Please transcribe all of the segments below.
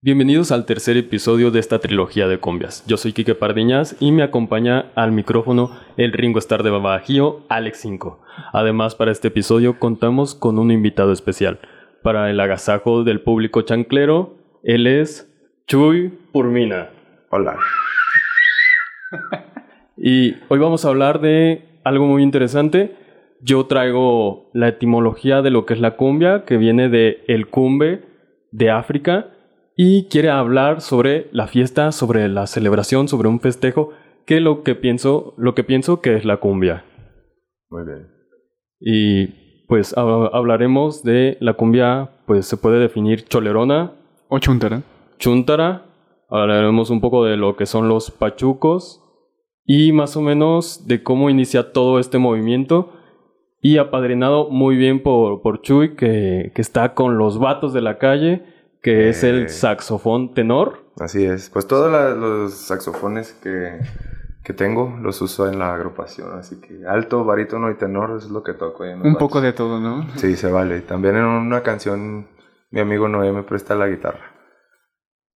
Bienvenidos al tercer episodio de esta trilogía de cumbias. Yo soy Quique Pardiñas y me acompaña al micrófono el Ringo Star de Babajío, Alex 5. Además, para este episodio contamos con un invitado especial. Para el agasajo del público chanclero, él es Chuy Purmina. Hola. Y hoy vamos a hablar de algo muy interesante. Yo traigo la etimología de lo que es la cumbia, que viene de el cumbe de África y quiere hablar sobre la fiesta, sobre la celebración, sobre un festejo, que lo que pienso, lo que pienso que es la cumbia. Muy bien. Y pues hablaremos de la cumbia, pues se puede definir cholerona o chuntara. Chuntara. Hablaremos un poco de lo que son los pachucos y más o menos de cómo inicia todo este movimiento y apadrinado muy bien por, por Chuy que, que está con los vatos de la calle que es el eh, saxofón tenor. Así es. Pues todos los saxofones que, que, tengo los uso en la agrupación. Así que alto, barítono y tenor es lo que toco. Un poco de todo, ¿no? Sí, se vale. También en una canción mi amigo Noé me presta la guitarra.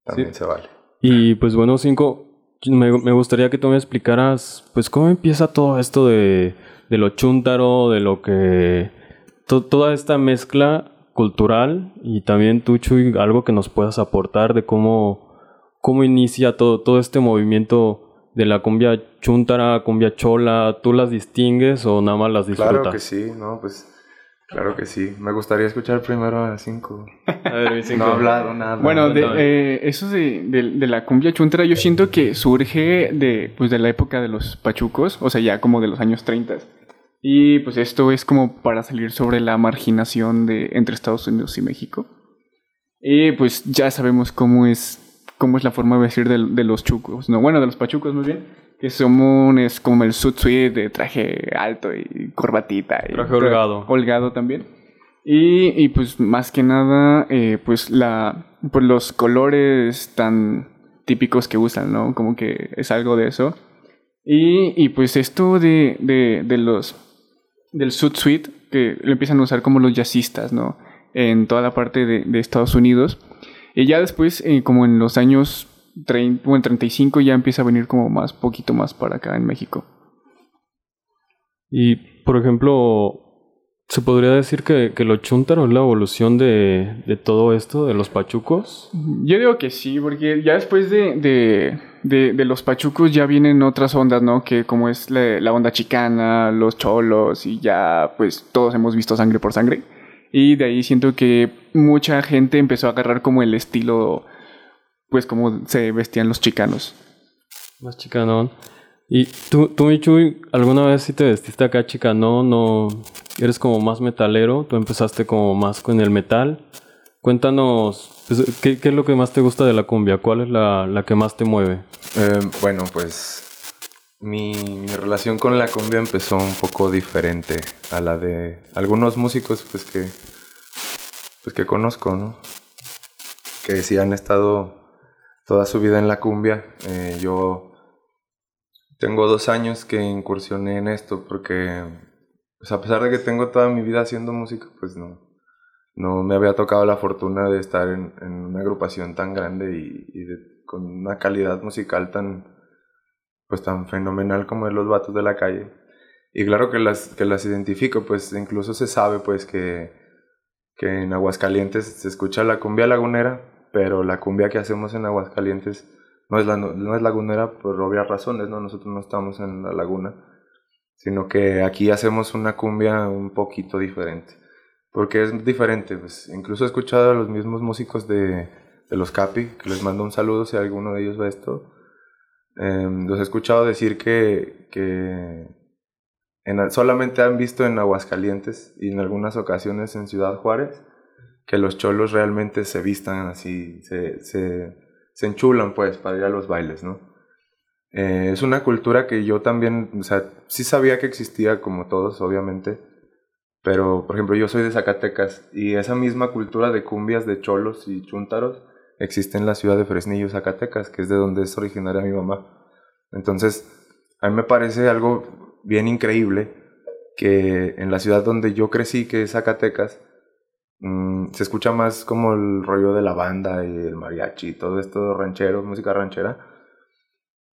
También se vale. Y pues bueno, Cinco, me, me, gustaría que tú me explicaras pues cómo empieza todo esto de, de lo chuntaro, de lo que... toda esta mezcla cultural y también tú, Chuy, algo que nos puedas aportar de cómo, cómo inicia todo, todo este movimiento de la cumbia chuntara, cumbia chola, ¿tú las distingues o nada más las disfrutas? Claro que sí, no, pues claro que sí. Me gustaría escuchar primero a cinco. A ver, cinco. No he hablado nada. Bueno, de, eh, eso de, de, la cumbia chuntara yo siento que surge de, pues, de la época de los pachucos, o sea, ya como de los años 30. Y pues esto es como para salir sobre la marginación de, entre Estados Unidos y México. Y pues ya sabemos cómo es, cómo es la forma de decir de, los chucos, no, bueno, de los pachucos más bien, que son es como el suit suite de traje alto y corbatita. Y traje holgado. Holgado también. Y, y pues más que nada, eh, pues la, pues los colores tan típicos que usan, ¿no? Como que es algo de eso. Y, y pues esto de, de, de los del Sud Suite, que lo empiezan a usar como los jazzistas, ¿no? En toda la parte de, Estados Unidos. Y ya después, eh, como en los años 30, o en 35, ya empieza a venir como más, poquito más para acá en México. Y, por ejemplo, ¿Se podría decir que, que lo chuntaro es la evolución de, de, todo esto, de los pachucos? Yo digo que sí, porque ya después de, de, de los pachucos ya vienen otras ondas, ¿no? Que como es la, onda chicana, los cholos y ya pues todos hemos visto sangre por sangre. Y de ahí siento que mucha gente empezó a agarrar como el estilo, pues como se vestían los chicanos. Más chicanón. ¿Y tú, tú Michu, alguna vez si te vestiste acá chicanón no eres como más metalero? Tú empezaste como más con el metal. Cuéntanos, pues, ¿qué, ¿qué, es lo que más te gusta de la cumbia? ¿Cuál es la, la que más te mueve? Eh, bueno, pues mi, mi, relación con la cumbia empezó un poco diferente a la de algunos músicos pues que, pues que conozco, ¿no? Que sí han estado toda su vida en la cumbia. Eh, yo tengo dos años que incursioné en esto porque, pues a pesar de que tengo toda mi vida haciendo música, pues no, no me había tocado la fortuna de estar en, una agrupación tan grande y, con una calidad musical tan, pues tan fenomenal como de los vatos de la calle. Y claro que las, que las identifico, pues incluso se sabe pues que, que en Aguascalientes se escucha la cumbia lagunera, pero la cumbia que hacemos en Aguascalientes no es, la, no es lagunera por obvias razones, ¿no? Nosotros no estamos en la laguna, sino que aquí hacemos una cumbia un poquito diferente. Porque es diferente, pues incluso he escuchado a los mismos músicos de, de los Capi, que les mando un saludo si alguno de ellos ve esto. Em, los he escuchado decir que, que en, solamente han visto en Aguascalientes y en algunas ocasiones en Ciudad Juárez que los cholos realmente se vistan así, se, se se enchulan pues para ir a los bailes, ¿no? Eh, es una cultura que yo también, o sea, sí sabía que existía como todos, obviamente, pero por ejemplo yo soy de Zacatecas y esa misma cultura de cumbias, de cholos y chúntaros existe en la ciudad de Fresnillo, Zacatecas, que es de donde es originaria mi mamá. Entonces, a mí me parece algo bien increíble que en la ciudad donde yo crecí, que es Zacatecas, mm, se escucha más como el rollo de la banda y el mariachi y todo esto ranchero, música ranchera.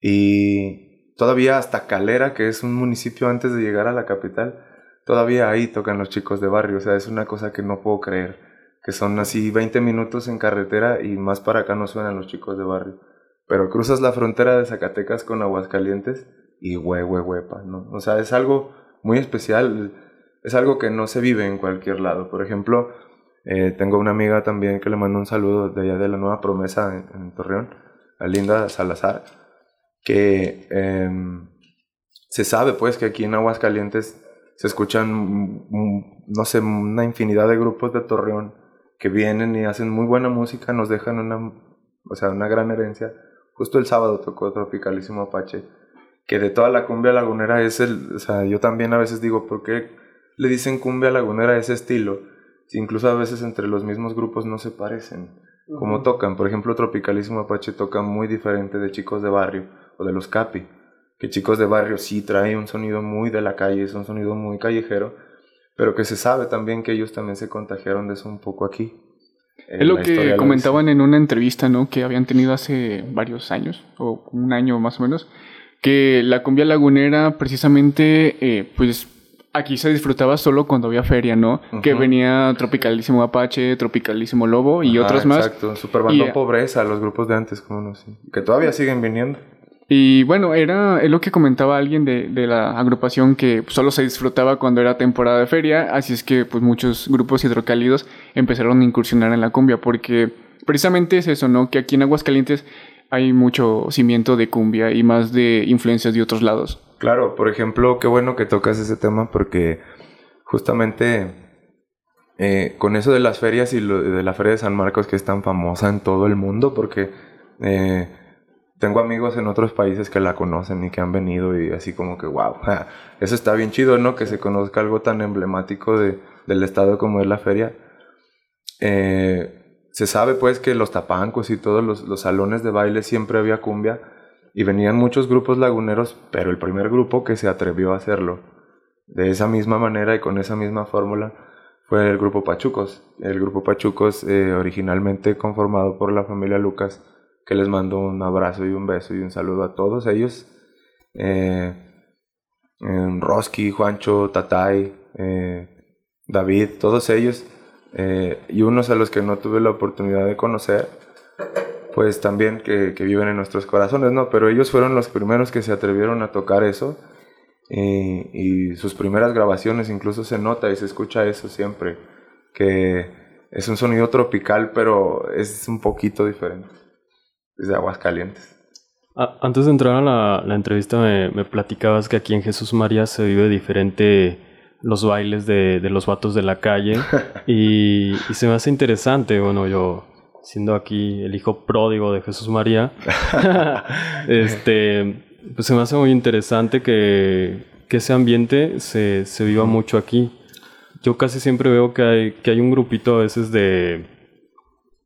Y todavía hasta Calera, que es un municipio antes de llegar a la capital, todavía ahí tocan los chicos de barrio. O sea, es una cosa que no puedo creer. Que son así 20 minutos en carretera y más para acá no suenan los chicos de barrio. Pero cruzas la frontera de Zacatecas con Aguascalientes y hue, hue, huepa, ¿no? O sea, es algo muy especial. Es algo que no se vive en cualquier lado. Por ejemplo, eh, tengo una amiga también que le mando un saludo de allá de la Nueva Promesa en, Torreón, a Linda Salazar, que em, se sabe pues que aquí en Aguascalientes se escuchan, no sé, una infinidad de grupos de Torreón que vienen y hacen muy buena música, nos dejan una, o sea, una gran herencia. Justo el sábado tocó Tropicalísimo Apache, que de toda la cumbia lagunera es el, o sea, yo también a veces digo, ¿por qué le dicen cumbia lagunera a ese estilo? Si incluso a veces entre los mismos grupos no se parecen, como tocan. Por ejemplo, Tropicalísimo Apache toca muy diferente de Chicos de Barrio o de los Capi que Chicos de Barrio sí trae un sonido muy de la calle, es un sonido muy callejero, pero que se sabe también que ellos también se contagiaron de eso un poco aquí. Es lo que comentaban en una entrevista, ¿no? Que habían tenido hace varios años, o un año más o menos, que la cumbia lagunera precisamente, eh, pues aquí se disfrutaba solo cuando había feria, ¿no? Que venía Tropicalísimo Apache, Tropicalísimo Lobo y otros más. Exacto, Superbando Pobreza, los grupos de antes, como no sé, que todavía siguen viniendo. Y bueno, era es lo que comentaba alguien de, de, la agrupación que solo se disfrutaba cuando era temporada de feria, así es que pues muchos grupos hidrocálidos empezaron a incursionar en la cumbia, porque precisamente es eso, ¿no? Que aquí en Aguascalientes hay mucho cimiento de cumbia y más de influencias de otros lados. Claro, por ejemplo, qué bueno que tocas ese tema porque justamente eh, con eso de las ferias y de la feria de San Marcos que es tan famosa en todo el mundo, porque... Eh, tengo amigos en otros países que la conocen y que han venido y así como que, wow, eso está bien chido, ¿no? Que se conozca algo tan emblemático de, del estado como es la feria. Eh, se sabe pues que los tapancos y todos los, los, salones de baile siempre había cumbia y venían muchos grupos laguneros, pero el primer grupo que se atrevió a hacerlo de esa misma manera y con esa misma fórmula fue el grupo Pachucos. El grupo Pachucos eh, originalmente conformado por la familia Lucas que les mando un abrazo y un beso y un saludo a todos ellos. Eh, Roski, Juancho, Tatay, eh, David, todos ellos, eh, y unos a los que no tuve la oportunidad de conocer, pues también que, viven en nuestros corazones, ¿no? Pero ellos fueron los primeros que se atrevieron a tocar eso, y sus primeras grabaciones incluso se nota y se escucha eso siempre, que es un sonido tropical, pero es un poquito diferente desde Aguascalientes. antes de entrar a la, entrevista me, platicabas que aquí en Jesús María se vive diferente los bailes de, los vatos de la calle y, se me hace interesante, bueno, yo siendo aquí el hijo pródigo de Jesús María, este, pues se me hace muy interesante que, ese ambiente se, se viva mucho aquí. Yo casi siempre veo que hay, que hay un grupito a veces de,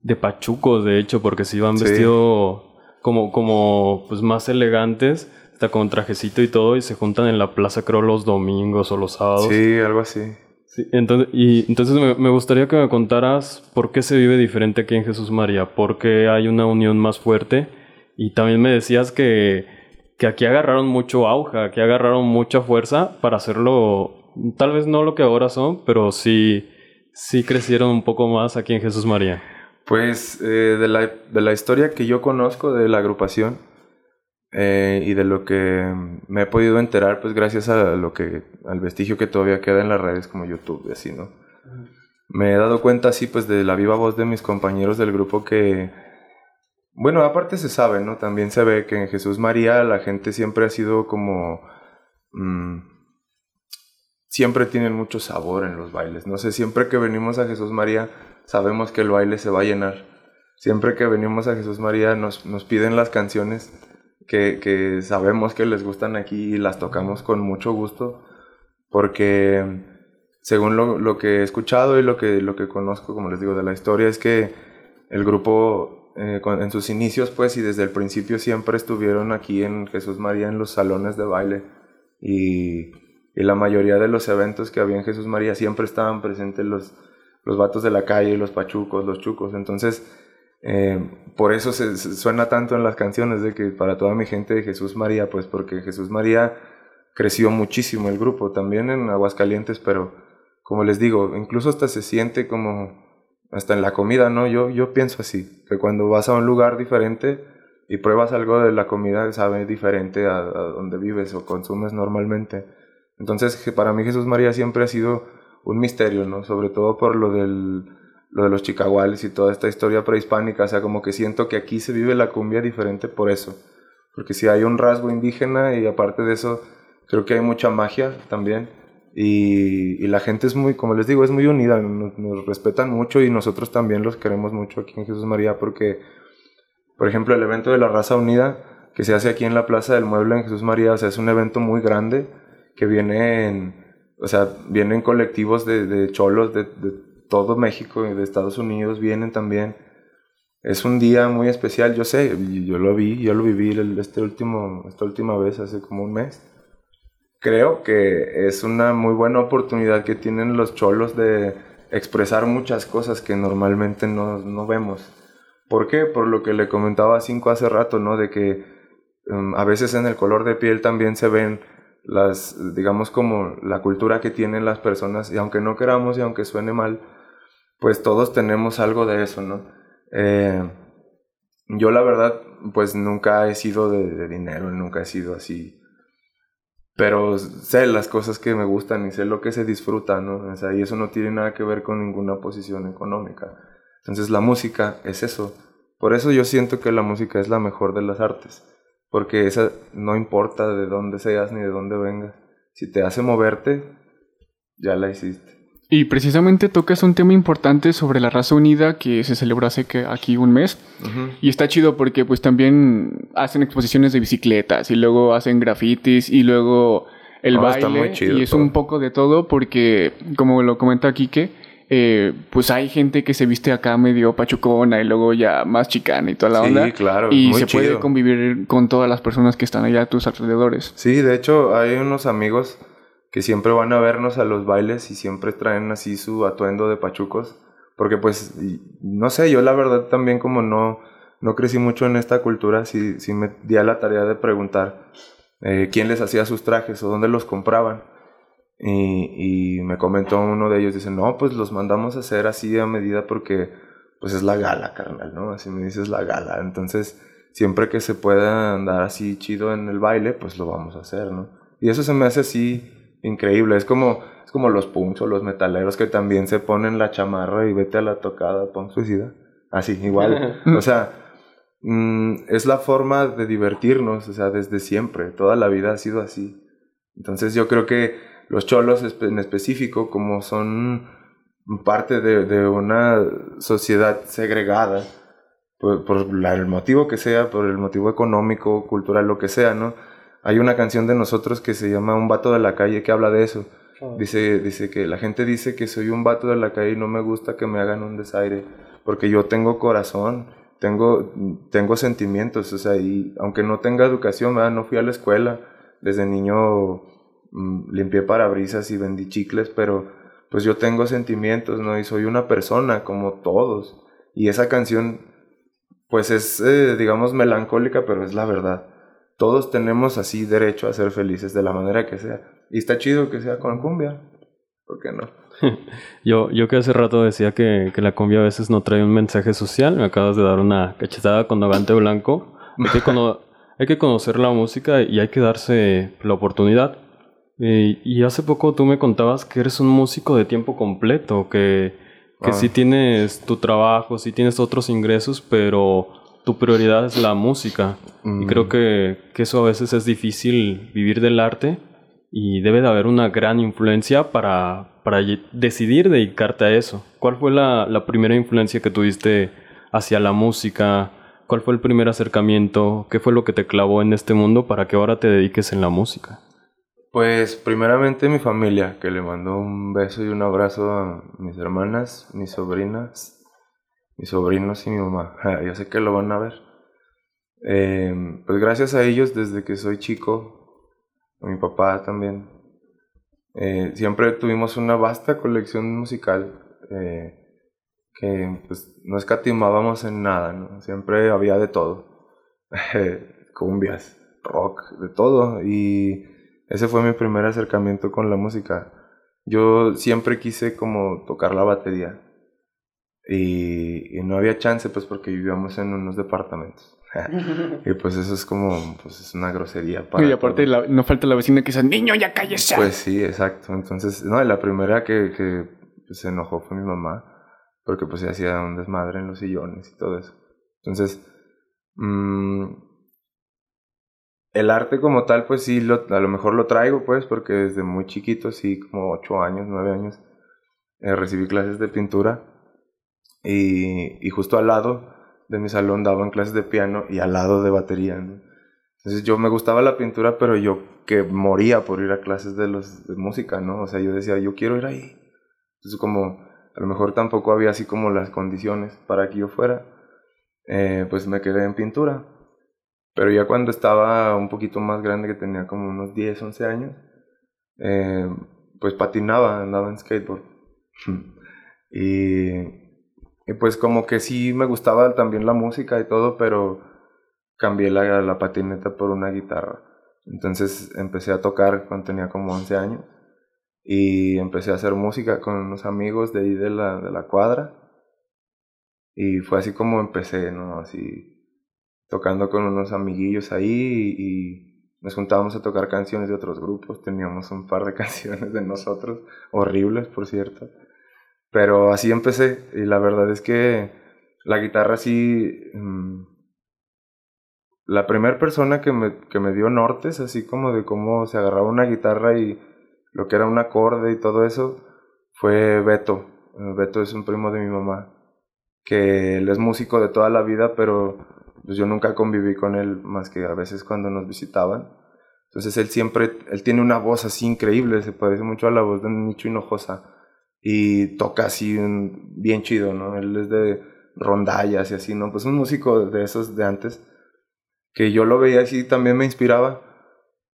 de pachucos, de hecho, porque se iban vestidos como, como pues más elegantes, está con trajecito y todo, y se juntan en la plaza, creo, los domingos o los sábados. Sí, algo así. Sí, entonces, y entonces me, gustaría que me contaras por qué se vive diferente aquí en Jesús María, por qué hay una unión más fuerte, y también me decías que, que aquí agarraron mucho auge, aquí agarraron mucha fuerza para hacerlo, tal vez no lo que ahora son, pero sí, sí crecieron un poco más aquí en Jesús María. Pues eh, de, la, de, la, historia que yo conozco de la agrupación eh, y de lo que me he podido enterar, pues gracias a lo que, al vestigio que todavía queda en las redes como YouTube y así, ¿no? Me he dado cuenta así pues de la viva voz de mis compañeros del grupo que, bueno, aparte se sabe, ¿no? También se ve que en Jesús María la gente siempre ha sido como... Mm, siempre tienen mucho sabor en los bailes. No sé, siempre que venimos a Jesús María sabemos que el baile se va a llenar. Siempre que venimos a Jesús María nos, nos piden las canciones que, que, sabemos que les gustan aquí y las tocamos con mucho gusto porque según lo, lo, que he escuchado y lo que, lo que conozco, como les digo, de la historia, es que el grupo eh, en sus inicios, pues, y desde el principio siempre estuvieron aquí en Jesús María en los salones de baile y, y la mayoría de los eventos que había en Jesús María siempre estaban presentes los, los vatos de la calle, los pachucos, los chucos. Entonces, eh, por eso se, suena tanto en las canciones de que para toda mi gente Jesús María, pues porque Jesús María creció muchísimo el grupo, también en Aguascalientes, pero como les digo, incluso hasta se siente como, hasta en la comida, ¿no? Yo, yo pienso así, que cuando vas a un lugar diferente y pruebas algo de la comida, sabe diferente a donde vives o consumes normalmente. Entonces, para mí Jesús María siempre ha sido un misterio, ¿no? Sobre todo por lo del lo de los chicaguales y toda esta historia prehispánica, o sea, como que siento que aquí se vive la cumbia diferente por eso, porque si hay un rasgo indígena y aparte de eso, creo que hay mucha magia también, y, la gente es muy, como les digo, es muy unida, nos, respetan mucho y nosotros también los queremos mucho aquí en Jesús María, porque, por ejemplo, el evento de la raza unida que se hace aquí en la Plaza del Mueble en Jesús María, o sea, es un evento muy grande que viene en, o sea, vienen colectivos de, de cholos de, de todo México y de Estados Unidos vienen también. Es un día muy especial, yo sé, yo lo vi, yo lo viví este último, esta última vez, hace como un mes. Creo que es una muy buena oportunidad que tienen los cholos de expresar muchas cosas que normalmente no, no vemos. ¿Por qué? Por lo que le comentaba a Cinco hace rato, ¿no? De que um, a veces en el color de piel también se ven las, digamos, como la cultura que tienen las personas, y aunque no queramos y aunque suene mal, pues todos tenemos algo de eso, ¿no? Eh, yo la verdad, pues nunca he sido de, dinero, nunca he sido así. Pero sé las cosas que me gustan y sé lo que se disfruta, ¿no? Y eso no tiene nada que ver con ninguna posición económica. Entonces la música es eso. Por eso yo siento que la música es la mejor de las artes. Porque esa no importa de dónde seas ni de dónde vengas. Si te hace moverte, ya la hiciste. Y precisamente tocas un tema importante sobre la raza unida que se celebró hace que aquí un mes. Y está chido porque pues también hacen exposiciones de bicicletas y luego hacen grafitis y luego el baile. y es un poco de todo porque, como lo comenta Kike, eh, pues hay gente que se viste acá medio pachucona y luego ya más chicana y toda la onda. claro. Y se puede convivir con todas las personas que están allá a tus alrededores. Sí, de hecho hay unos amigos que siempre van a vernos a los bailes y siempre traen así su atuendo de pachucos. Porque pues, no sé, yo la verdad también como no, no crecí mucho en esta cultura, sí, sí me di a la tarea de preguntar eh, quién les hacía sus trajes o dónde los compraban. Y, y, me comentó uno de ellos, dice, no, pues los mandamos a hacer así a medida porque pues es la gala, carnal, ¿no? Así me dices la gala. Entonces, siempre que se pueda andar así chido en el baile, pues lo vamos a hacer, ¿no? Y eso se me hace así increíble. Es como, es como los punks o los metaleros que también se ponen la chamarra y vete a la tocada, pon suicida. Así, igual. o sea, mm, es la forma de divertirnos, o sea, desde siempre. Toda la vida ha sido así. Entonces yo creo que los cholos en específico, como son parte de, una sociedad segregada, por, por el motivo que sea, por el motivo económico, cultural, lo que sea, ¿no? Hay una canción de nosotros que se llama Un vato de la calle que habla de eso. Ah. Dice, dice que la gente dice que soy un vato de la calle y no me gusta que me hagan un desaire, porque yo tengo corazón, tengo, tengo sentimientos, o sea, y aunque no tenga educación, no fui a la escuela, desde niño limpié parabrisas y vendí chicles, pero pues yo tengo sentimientos, ¿no? Y soy una persona como todos. Y esa canción, pues es, eh, digamos, melancólica, pero es la verdad todos tenemos así derecho a ser felices de la manera que sea. Y está chido que sea con cumbia. ¿Por qué no? yo, yo que hace rato decía que, la cumbia a veces no trae un mensaje social, me acabas de dar una cachetada con Navante Blanco. Hay que, hay que conocer la música y hay que darse la oportunidad. Y, hace poco tú me contabas que eres un músico de tiempo completo, que, que ah. sí tienes tu trabajo, sí tienes otros ingresos, pero tu prioridad es la música. Y creo mm. que, que, eso a veces es difícil vivir del arte y debe de haber una gran influencia para, para decidir dedicarte a eso. ¿Cuál fue la, la, primera influencia que tuviste hacia la música? ¿Cuál fue el primer acercamiento? ¿Qué fue lo que te clavó en este mundo para que ahora te dediques en la música? Pues primeramente mi familia, que le mando un beso y un abrazo a mis hermanas, mis sobrinas, mis sobrinos y mi mamá. Ya sé que lo van a ver. Eh, pues gracias a ellos, desde que soy chico, a mi papá también, eh, siempre tuvimos una vasta colección musical. eh, que pues no escatimábamos en nada, ¿no? Siempre había de todo. Cumbias, rock, de todo. Y ese fue mi primer acercamiento con la música. Yo siempre quise como tocar la batería. Y, no había chance pues porque vivíamos en unos departamentos. y pues eso es como, pues es una grosería para... Y aparte no falta la vecina que dice, niño, ya cállese. Pues sí, exacto. Entonces, no, la primera que, que pues, se enojó fue mi mamá, porque pues se hacía un desmadre en los sillones y todo eso. Entonces, mmm, el arte como tal, pues sí, lo, a lo mejor lo traigo, pues, porque desde muy chiquito, sí, como ocho años, nueve años, eh, recibí clases de pintura y, justo al lado de mi salón daban clases de piano y al lado de batería, Entonces yo me gustaba la pintura, pero yo que moría por ir a clases de, los, de música, ¿no? O sea, yo decía, yo quiero ir ahí. Entonces como a lo mejor tampoco había así como las condiciones para que yo fuera, eh, pues me quedé en pintura. Pero ya cuando estaba un poquito más grande, que tenía como unos 10, 11 años, eh, pues patinaba, andaba en skateboard. y, y, pues como que sí me gustaba también la música y todo, pero cambié la, la patineta por una guitarra. Entonces empecé a tocar cuando tenía como 11 años y empecé a hacer música con unos amigos de ahí de la, de la cuadra. Y fue así como empecé, ¿no? Así tocando con unos amiguillos ahí y, nos juntábamos a tocar canciones de otros grupos, teníamos un par de canciones de nosotros, horribles por cierto, pero así empecé y la verdad es que la guitarra sí, mm, la primera persona que me, que me dio nortes, así como de cómo se agarraba una guitarra y lo que era un acorde y todo eso, fue Beto. Beto es un primo de mi mamá, que él es músico de toda la vida, pero pues yo nunca conviví con él más que a veces cuando nos visitaban. Entonces él siempre, él tiene una voz así increíble, se parece mucho a la voz de Nicho Hinojosa y toca así bien chido, ¿no? Él es de rondallas y así, ¿no? Pues un músico de esos de antes, que yo lo veía así, también me inspiraba,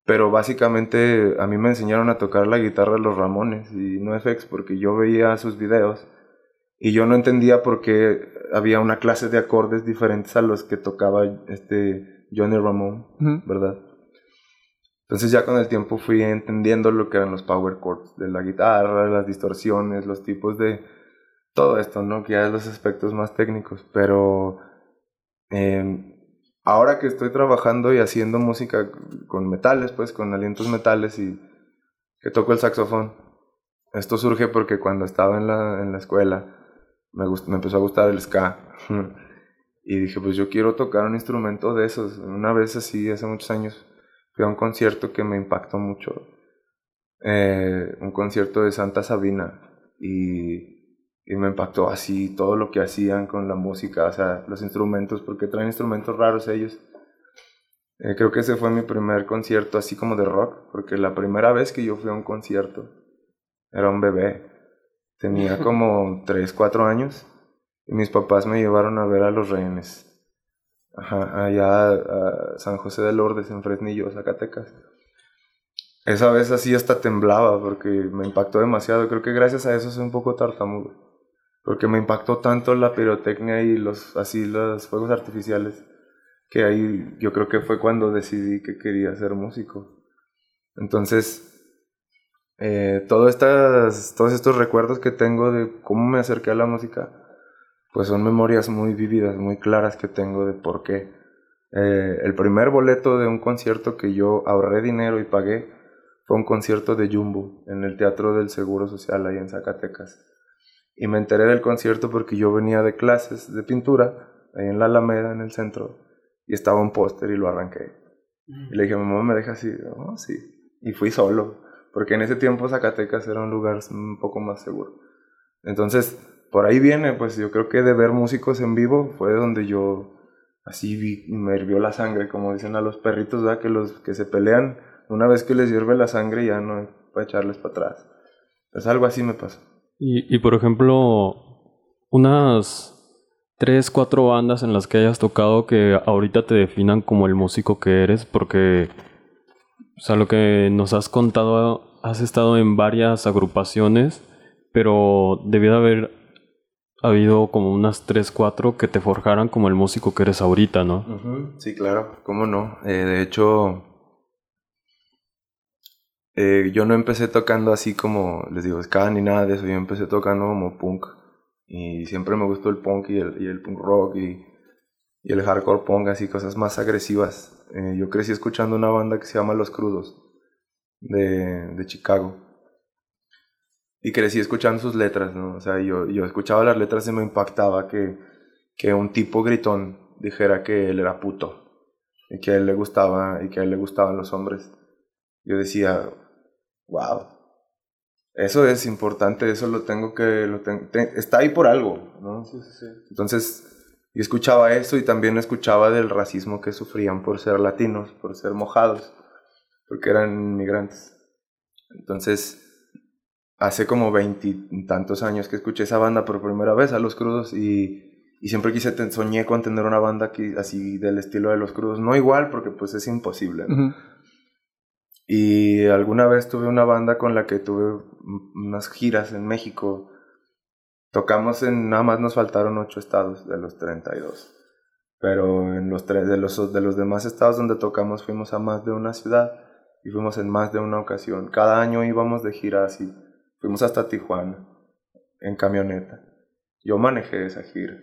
pero básicamente a mí me enseñaron a tocar la guitarra de los Ramones y no FX porque yo veía sus videos y yo no entendía por qué había una clase de acordes diferentes a los que tocaba este Johnny Ramone, ¿verdad? Entonces ya con el tiempo fui entendiendo lo que eran los power chords de la guitarra, las distorsiones, los tipos de todo esto, ¿no? Que ya es los aspectos más técnicos, pero em, ahora que estoy trabajando y haciendo música con metales, pues con alientos metales y que toco el saxofón, esto surge porque cuando estaba en la, en la escuela, me, empezó a gustar el ska. y dije, pues yo quiero tocar un instrumento de esos. Una vez así, hace muchos años, fui a un concierto que me impactó mucho. Eh, un concierto de Santa Sabina. Y, y, me impactó así todo lo que hacían con la música, o sea, los instrumentos, porque traen instrumentos raros ellos. Eh, creo que ese fue mi primer concierto así como de rock, porque la primera vez que yo fui a un concierto era un bebé. Tenía como 3, 4 años y mis papás me llevaron a ver a los rehenes. Allá a San José de Lourdes, en Fresnillo, Zacatecas. Esa vez así hasta temblaba porque me impactó demasiado. Creo que gracias a eso soy un poco tartamudo. Porque me impactó tanto la pirotecnia y los, así los fuegos artificiales que ahí yo creo que fue cuando decidí que quería ser músico. Entonces, eh, estas, todos estos recuerdos que tengo de cómo me acerqué a la música, pues son memorias muy vividas, muy claras que tengo de por qué. Eh, el primer boleto de un concierto que yo ahorré dinero y pagué fue un concierto de Jumbo en el Teatro del Seguro Social ahí en Zacatecas. Y me enteré del concierto porque yo venía de clases de pintura ahí en la Alameda, en el centro, y estaba un póster y lo arranqué. Y le dije, mamá, ¿me deja así? Oh, sí. Y fui solo porque en ese tiempo Zacatecas era un lugar un poco más seguro. Entonces, por ahí viene, pues yo creo que de ver músicos en vivo fue donde yo así vi, me hirvió la sangre, como dicen a los perritos, ¿verdad? Que los que se pelean, una vez que les hierve la sangre ya no para echarles para atrás. Pues algo así me pasó. Y, y por ejemplo, unas tres, cuatro bandas en las que hayas tocado que ahorita te definan como el músico que eres, porque o sea, lo que nos has contado, has estado en varias agrupaciones, pero debió de haber ha habido como unas 3, 4 que te forjaran como el músico que eres ahorita, ¿no? Sí, claro, cómo no. Eh, de hecho, eh, yo no empecé tocando así como, les digo, ska ni nada de eso, yo empecé tocando como punk. Y siempre me gustó el punk y el, y el punk rock y, y, el hardcore punk, así cosas más agresivas. Eh, yo crecí escuchando una banda que se llama Los Crudos, de, de Chicago. Y crecí escuchando sus letras, ¿no? O sea, yo, yo escuchaba las letras y me impactaba que, que un tipo gritón dijera que él era puto y que a él le gustaba y que a él le gustaban los hombres. Yo decía, wow, eso es importante, eso lo tengo que, lo está ahí por algo, ¿no? Sí, sí, sí. Entonces, yo escuchaba eso y también escuchaba del racismo que sufrían por ser latinos, por ser mojados, porque eran inmigrantes. Entonces, hace como veintitantos años que escuché esa banda por primera vez a Los Crudos y, y siempre quise, soñé con tener una banda que, así del estilo de Los Crudos, no igual porque pues es imposible, ¿no? Y alguna vez tuve una banda con la que tuve unas giras en México. Tocamos en, nada más nos faltaron ocho estados de los 32. Pero en los, tres, de, los, de los demás estados donde tocamos fuimos a más de una ciudad y fuimos en más de una ocasión. Cada año íbamos de gira así. Fuimos hasta Tijuana en camioneta. Yo manejé esa gira.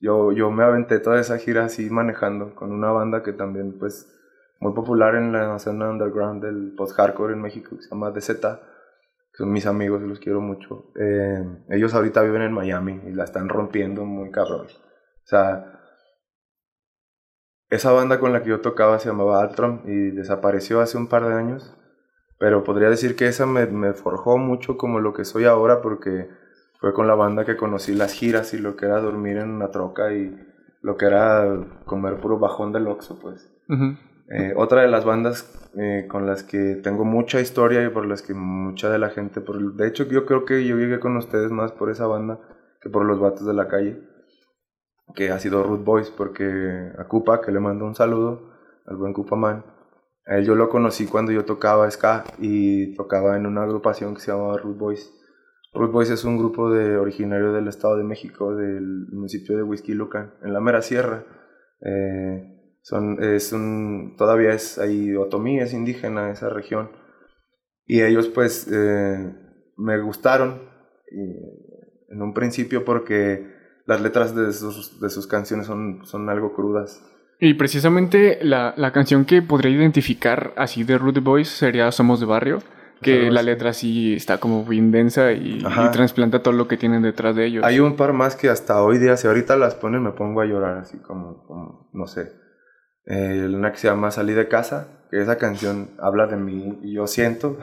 Yo, yo me aventé toda esa gira así manejando con una banda que también pues muy popular en la escena underground del post-hardcore en México, que se llama DZ, son mis amigos los quiero mucho. Eh, ellos ahorita viven en Miami y la están rompiendo muy cabrón. O sea, esa banda con la que yo tocaba se llamaba Altron y desapareció hace un par de años, pero podría decir que esa me, me forjó mucho como lo que soy ahora porque fue con la banda que conocí las giras y lo que era dormir en una troca y lo que era comer puro bajón del Oxxo, pues. Eh, otra de las bandas eh, con las que tengo mucha historia y por las que mucha de la gente, por, de hecho yo creo que yo llegué con ustedes más por esa banda que por los vatos de la calle, que ha sido Root Boys, porque a Cupa, que le mando un saludo, al buen Cupaman, a él yo lo conocí cuando yo tocaba ska y tocaba en una agrupación que se llamaba Root Boys. Root Boys es un grupo de, originario del Estado de México, del municipio de Whisky Lucan, en la mera sierra. Eh, son, es un, todavía es ahí otomí, es indígena esa región. Y ellos pues eh, me gustaron en un principio porque las letras de sus, de sus canciones son, son algo crudas. Y precisamente la, la, canción que podría identificar así de Rudy Boys sería Somos de Barrio, que la letra sí está como bien densa y, y, trasplanta todo lo que tienen detrás de ellos. Hay un par más que hasta hoy día, si ahorita las ponen, me pongo a llorar así como, como no sé eh, una que se llama Salí de casa, que esa canción habla de mí y yo siento.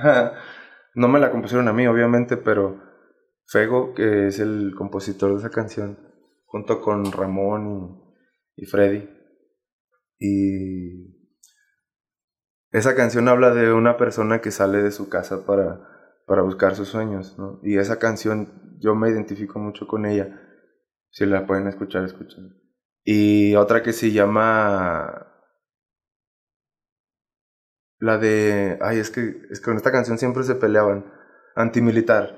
no me la compusieron a mí, obviamente, pero Fego, que es el compositor de esa canción, junto con Ramón y, y Freddy. Y esa canción habla de una persona que sale de su casa para, para buscar sus sueños, ¿no? Y esa canción yo me identifico mucho con ella. Si la pueden escuchar, escuchen. Y otra que se llama la de. Ay, es que, es que con esta canción siempre se peleaban. Antimilitar.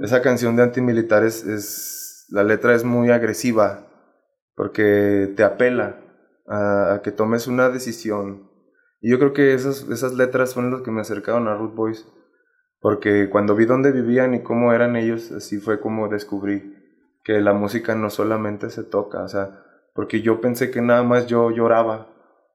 Esa canción de antimilitar es, es. La letra es muy agresiva. Porque te apela a, que tomes una decisión. Y yo creo que esas, esas letras fueron las que me acercaron a Root Boys. Porque cuando vi dónde vivían y cómo eran ellos, así fue como descubrí que la música no solamente se toca, o sea, porque yo pensé que nada más yo lloraba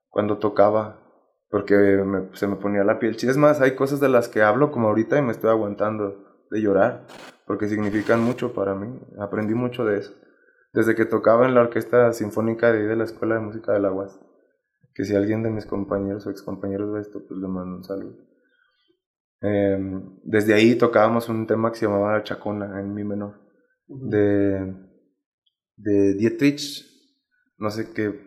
cuando tocaba, porque se me ponía la piel. Es más, hay cosas de las que hablo como ahorita y me estoy aguantando de llorar, porque significan mucho para mí. Aprendí mucho de eso. Desde que tocaba en la orquesta sinfónica de, de la Escuela de Música de la UAS. Que si alguien de mis compañeros o excompañeros ve esto, pues le mando un saludo. Em, desde ahí tocábamos un tema que se llamaba Chacona en mi menor. De, de Dietrich, no sé qué.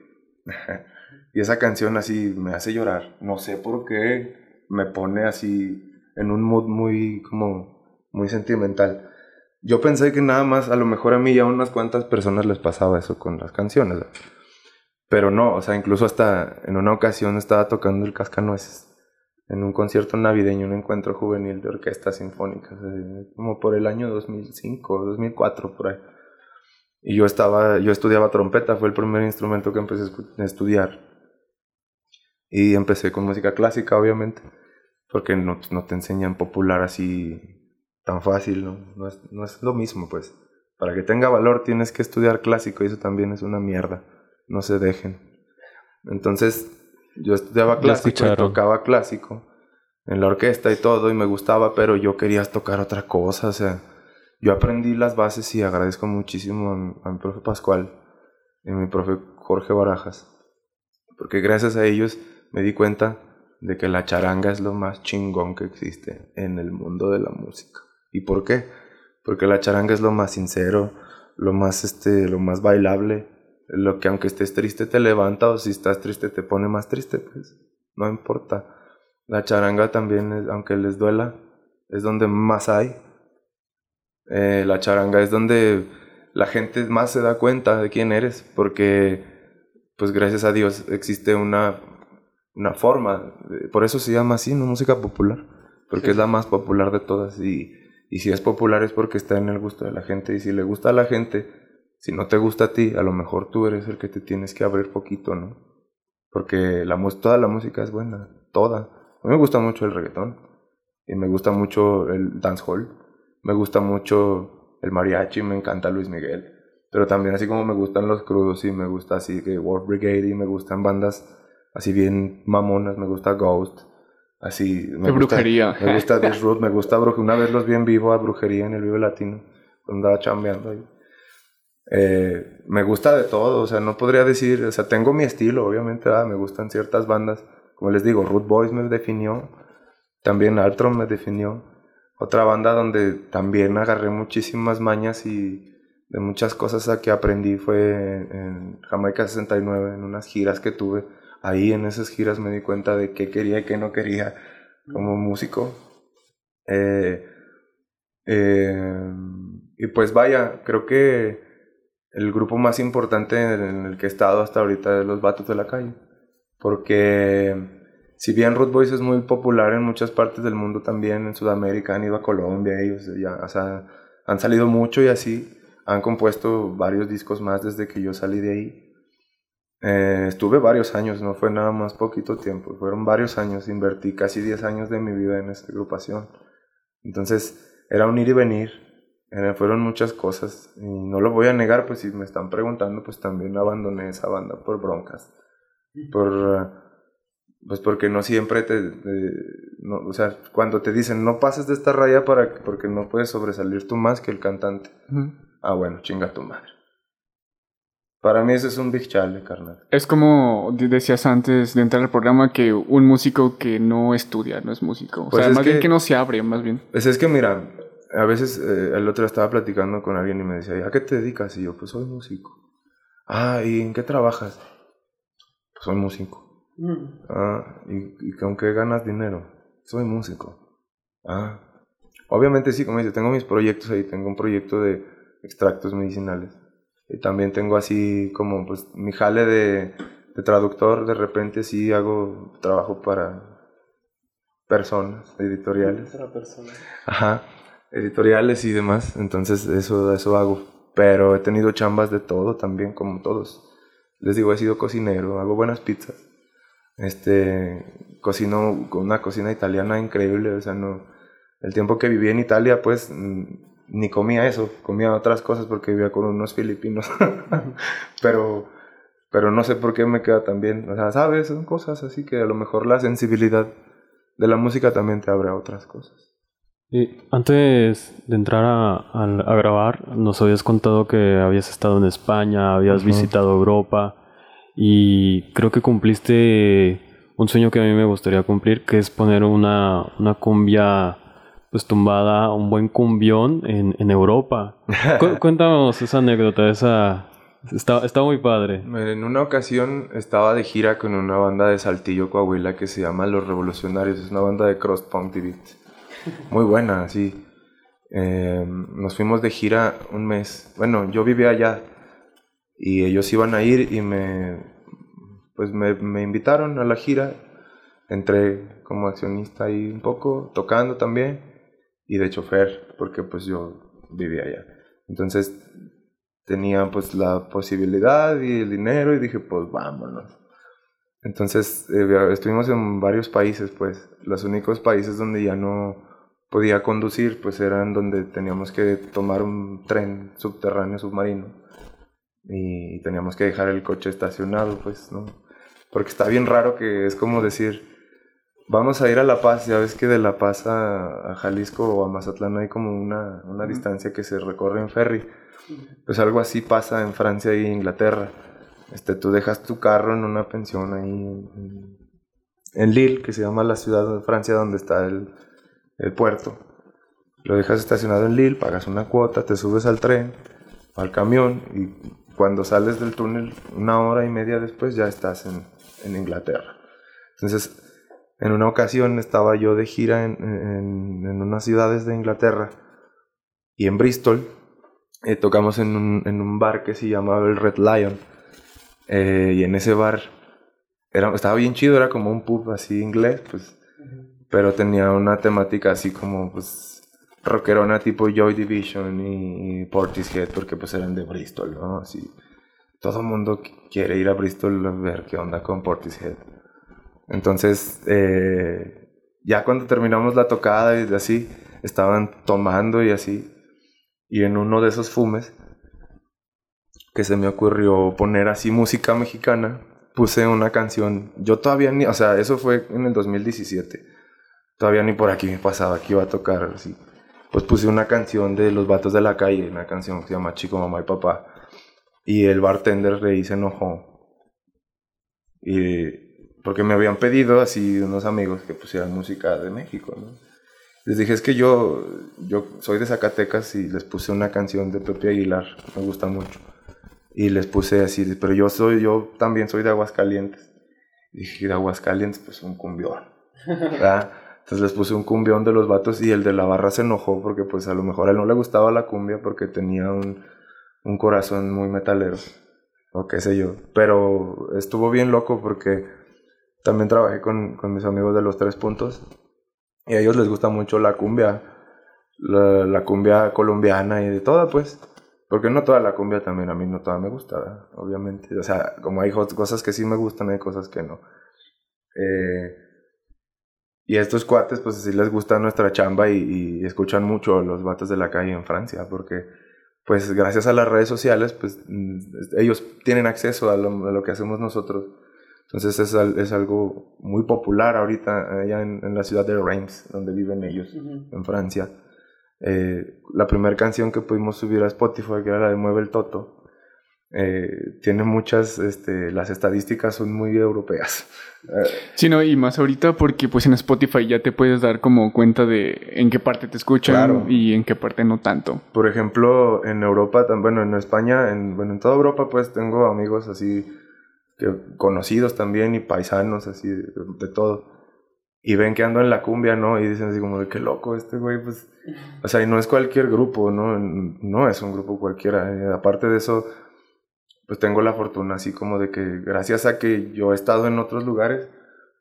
Y esa canción así me hace llorar. No sé por qué me pone así en un mood muy como muy sentimental. Yo pensé que nada más, a lo mejor a mí y a unas cuantas personas les pasaba eso con las canciones. Pero no, o sea, incluso hasta en una ocasión estaba tocando el Cascanueces en un concierto navideño, un encuentro juvenil de orquestas sinfónicas, como por el año 2005, 2004, por ahí. Y yo estaba, yo estudiaba trompeta, fue el primer instrumento que empecé a estudiar. Y empecé con música clásica, obviamente, porque no, no te enseñan popular así tan fácil, ¿no? No es, no es lo mismo, pues. Para que tenga valor tienes que estudiar clásico y eso también es una mierda. No se dejen. Entonces, yo estudiaba clásico y tocaba clásico en la orquesta y todo y me gustaba, pero yo quería tocar otra cosa, o sea, yo aprendí las bases y agradezco muchísimo a mi, profe Pascual y a mi profe Jorge Barajas, porque gracias a ellos me di cuenta de que la charanga es lo más chingón que existe en el mundo de la música. ¿Y por qué? Porque la charanga es lo más sincero, lo más este, lo más bailable, lo que aunque estés triste te levanta o si estás triste te pone más triste, pues no importa. La charanga también, aunque les duela, es donde más hay. Eh, la charanga es donde la gente más se da cuenta de quién eres, porque pues gracias a Dios existe una, una forma, por eso se llama así, ¿no? música popular, porque es la más popular de todas y, y si es popular es porque está en el gusto de la gente y si le gusta a la gente, si no te gusta a ti, a lo mejor tú eres el que te tienes que abrir poquito, ¿no? Porque la, toda la música es buena, toda. A mí me gusta mucho el reggaetón y me gusta mucho el dancehall me gusta mucho el mariachi, me encanta Luis Miguel. Pero también así como me gustan los crudos y me gusta así que World Brigade y me gustan bandas así bien mamonas, me gusta Ghost. Así, me de brujería. Me gusta Disroot, me gusta brujería. Una vez los vi en vivo a brujería en el Vivo Latino, cuando andaba chambeando ahí. Eh, me gusta de todo, o sea, no podría decir, o sea, tengo mi estilo, obviamente, me gustan ciertas bandas. Como les digo, Root Boys me definió, también Altron me definió. Otra banda donde también agarré muchísimas mañas y de muchas cosas que aprendí fue en Jamaica 69, en unas giras que tuve. Ahí en esas giras me di cuenta de qué quería y qué no quería como músico. Eh, eh, y pues vaya, creo que el grupo más importante en el que he estado hasta ahorita es Los Vatos de la Calle. Porque si bien Root Boys es muy popular en muchas partes del mundo también, en Sudamérica, han ido a Colombia, ellos ya, o sea, han salido mucho y así, han compuesto varios discos más desde que yo salí de ahí. Eh, estuve varios años, no fue nada más poquito tiempo, fueron varios años, invertí casi 10 años de mi vida en esta agrupación. Entonces, era un ir y venir, fueron muchas cosas, y no lo voy a negar, pues si me están preguntando, pues también abandoné esa banda por broncas, por pues porque no siempre te, no, o sea, cuando te dicen no pases de esta raya para porque no puedes sobresalir tú más que el cantante. Ah, bueno, chinga tu madre. Para mí eso es un big chale, carnal. Es como decías antes de entrar al programa que un músico que no estudia no es músico. O pues sea, más bien que no se abre, más bien. Pues es que mira, a veces eh, el otro estaba platicando con alguien y me decía, ¿a qué te dedicas? Y yo, pues soy músico. Ah, ¿y en qué trabajas? Pues soy músico. Mm. Ah, ¿y, con qué ganas dinero? Soy músico. Ah, obviamente sí, como dice, tengo mis proyectos ahí, tengo un proyecto de extractos medicinales. Y también tengo así como, pues, mi jale de, de traductor, de repente sí hago trabajo para personas, editoriales. Para personas. Ajá, editoriales y demás, entonces eso, eso hago. Pero he tenido chambas de todo también, como todos. Les digo, he sido cocinero, hago buenas pizzas este, cocinó con una cocina italiana increíble, o sea, no, el tiempo que viví en Italia, pues, mm, ni comía eso, comía otras cosas porque vivía con unos filipinos, pero, pero no sé por qué me queda tan bien, o sea, sabes, son cosas así que a lo mejor la sensibilidad de la música también te abre a otras cosas. Y antes de entrar a, a, grabar, nos habías contado que habías estado en España, habías visitado Europa. Y creo que cumpliste un sueño que a mí me gustaría cumplir, que es poner una, una cumbia pues tumbada, un buen cumbión en, en Europa. cuéntanos esa anécdota, esa... Está, está muy padre. En una ocasión estaba de gira con una banda de Saltillo, Coahuila, que se llama Los Revolucionarios. Es una banda de cross punk beat. Muy buena, sí. Eh, nos fuimos de gira un mes. Bueno, yo vivía allá y ellos iban a ir y me, pues me, me invitaron a la gira. Entré como accionista ahí un poco, tocando también, y de chofer, porque pues yo vivía allá. Entonces tenía pues la posibilidad y el dinero y dije pues vámonos. Entonces eh, estuvimos en varios países pues, los únicos países donde ya no podía conducir pues eran donde teníamos que tomar un tren subterráneo submarino y teníamos que dejar el coche estacionado pues, ¿no? Porque está bien raro que es como decir, vamos a ir a La Paz, ya ves que de La Paz a, Jalisco o a Mazatlán hay como una, una distancia que se recorre en ferry. Pues algo así pasa en Francia e Inglaterra. Este, tú dejas tu carro en una pensión ahí en, en Lille, que se llama la ciudad de Francia donde está el, el puerto. Lo dejas estacionado en Lille, pagas una cuota, te subes al tren, al camión y cuando sales del túnel una hora y media después ya estás en, en Inglaterra. Entonces, en una ocasión estaba yo de gira en, en, unas ciudades de Inglaterra y en Bristol eh, tocamos en un, en un, bar que se llamaba el Red Lion. Eh, y en ese bar era, estaba bien chido, era como un pub así inglés, pues, pero tenía una temática así como pues rockerona tipo Joy Division y, Portishead, porque pues eran de Bristol, ¿no? Así, todo el mundo quiere ir a Bristol a ver qué onda con Portishead. Entonces, eh, ya cuando terminamos la tocada y así, estaban tomando y así, y en uno de esos fumes, que se me ocurrió poner así música mexicana, puse una canción, yo todavía ni, o sea, eso fue en el 2017, todavía ni por aquí me pasaba que iba a tocar así. Pues puse una canción de Los Vatos de la Calle, una canción que se llama Chico, Mamá y Papá. Y el bartender le se enojó. Y porque me habían pedido así unos amigos que pusieran música de México, ¿no? Les dije, es que yo, yo soy de Zacatecas y les puse una canción de Pepe Aguilar, me gusta mucho. Y les puse así, pero yo soy, yo también soy de Aguascalientes. Y dije, de Aguascalientes, pues un cumbión. Entonces les puse un cumbión de los vatos y el de la barra se enojó porque pues a lo mejor a él no le gustaba la cumbia porque tenía un, un corazón muy metalero o qué sé yo. Pero estuvo bien loco porque también trabajé con, con, mis amigos de los tres puntos y a ellos les gusta mucho la cumbia, la, cumbia colombiana y de toda, pues. Porque no toda la cumbia también, a mí no toda me gusta, obviamente. O sea, como hay cosas que sí me gustan, hay cosas que no. Eh, y a estos cuates, pues sí les gusta nuestra chamba y, escuchan mucho los vatos de la calle en Francia, porque pues gracias a las redes sociales, pues mm, ellos tienen acceso a lo que hacemos nosotros entonces es, es algo muy popular ahorita allá en, la ciudad de Reims, donde viven ellos, en Francia. Eh, la primera canción que pudimos subir a Spotify, que era la de Mueve el Toto, eh, tiene muchas, este, las estadísticas son muy europeas. sí, no, y más ahorita porque pues en Spotify ya te puedes dar como cuenta de en qué parte te escuchan y en qué parte no tanto. Por ejemplo, en Europa, bueno, en España, en, bueno, en toda Europa pues tengo amigos así conocidos también y paisanos, así, de, todo. Y ven que ando en la cumbia, ¿no? Y dicen así como de qué loco este güey, pues... O sea, y no es cualquier grupo, ¿no? No es un grupo cualquiera. Eh, aparte de eso, pues tengo la fortuna así como de que gracias a que yo he estado en otros lugares,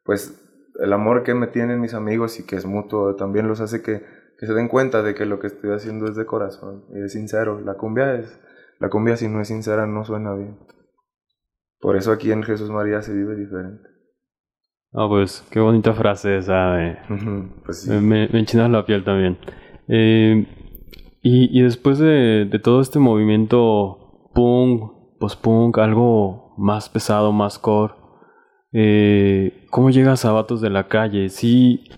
pues el amor que me tienen mis amigos y que es mutuo también los hace que, que se den cuenta de que lo que estoy haciendo es de corazón, es sincero. La cumbia es... La cumbia si no es sincera no suena bien. Por eso aquí en Jesús María se vive diferente. Ah, pues qué bonita frase esa. pues sí. me, me enchinas la piel también. Eh, y, y, después de, de, todo este movimiento punk, post-punk, algo más pesado, más core, eh, ¿cómo llegas a Vatos de la Calle? Sí,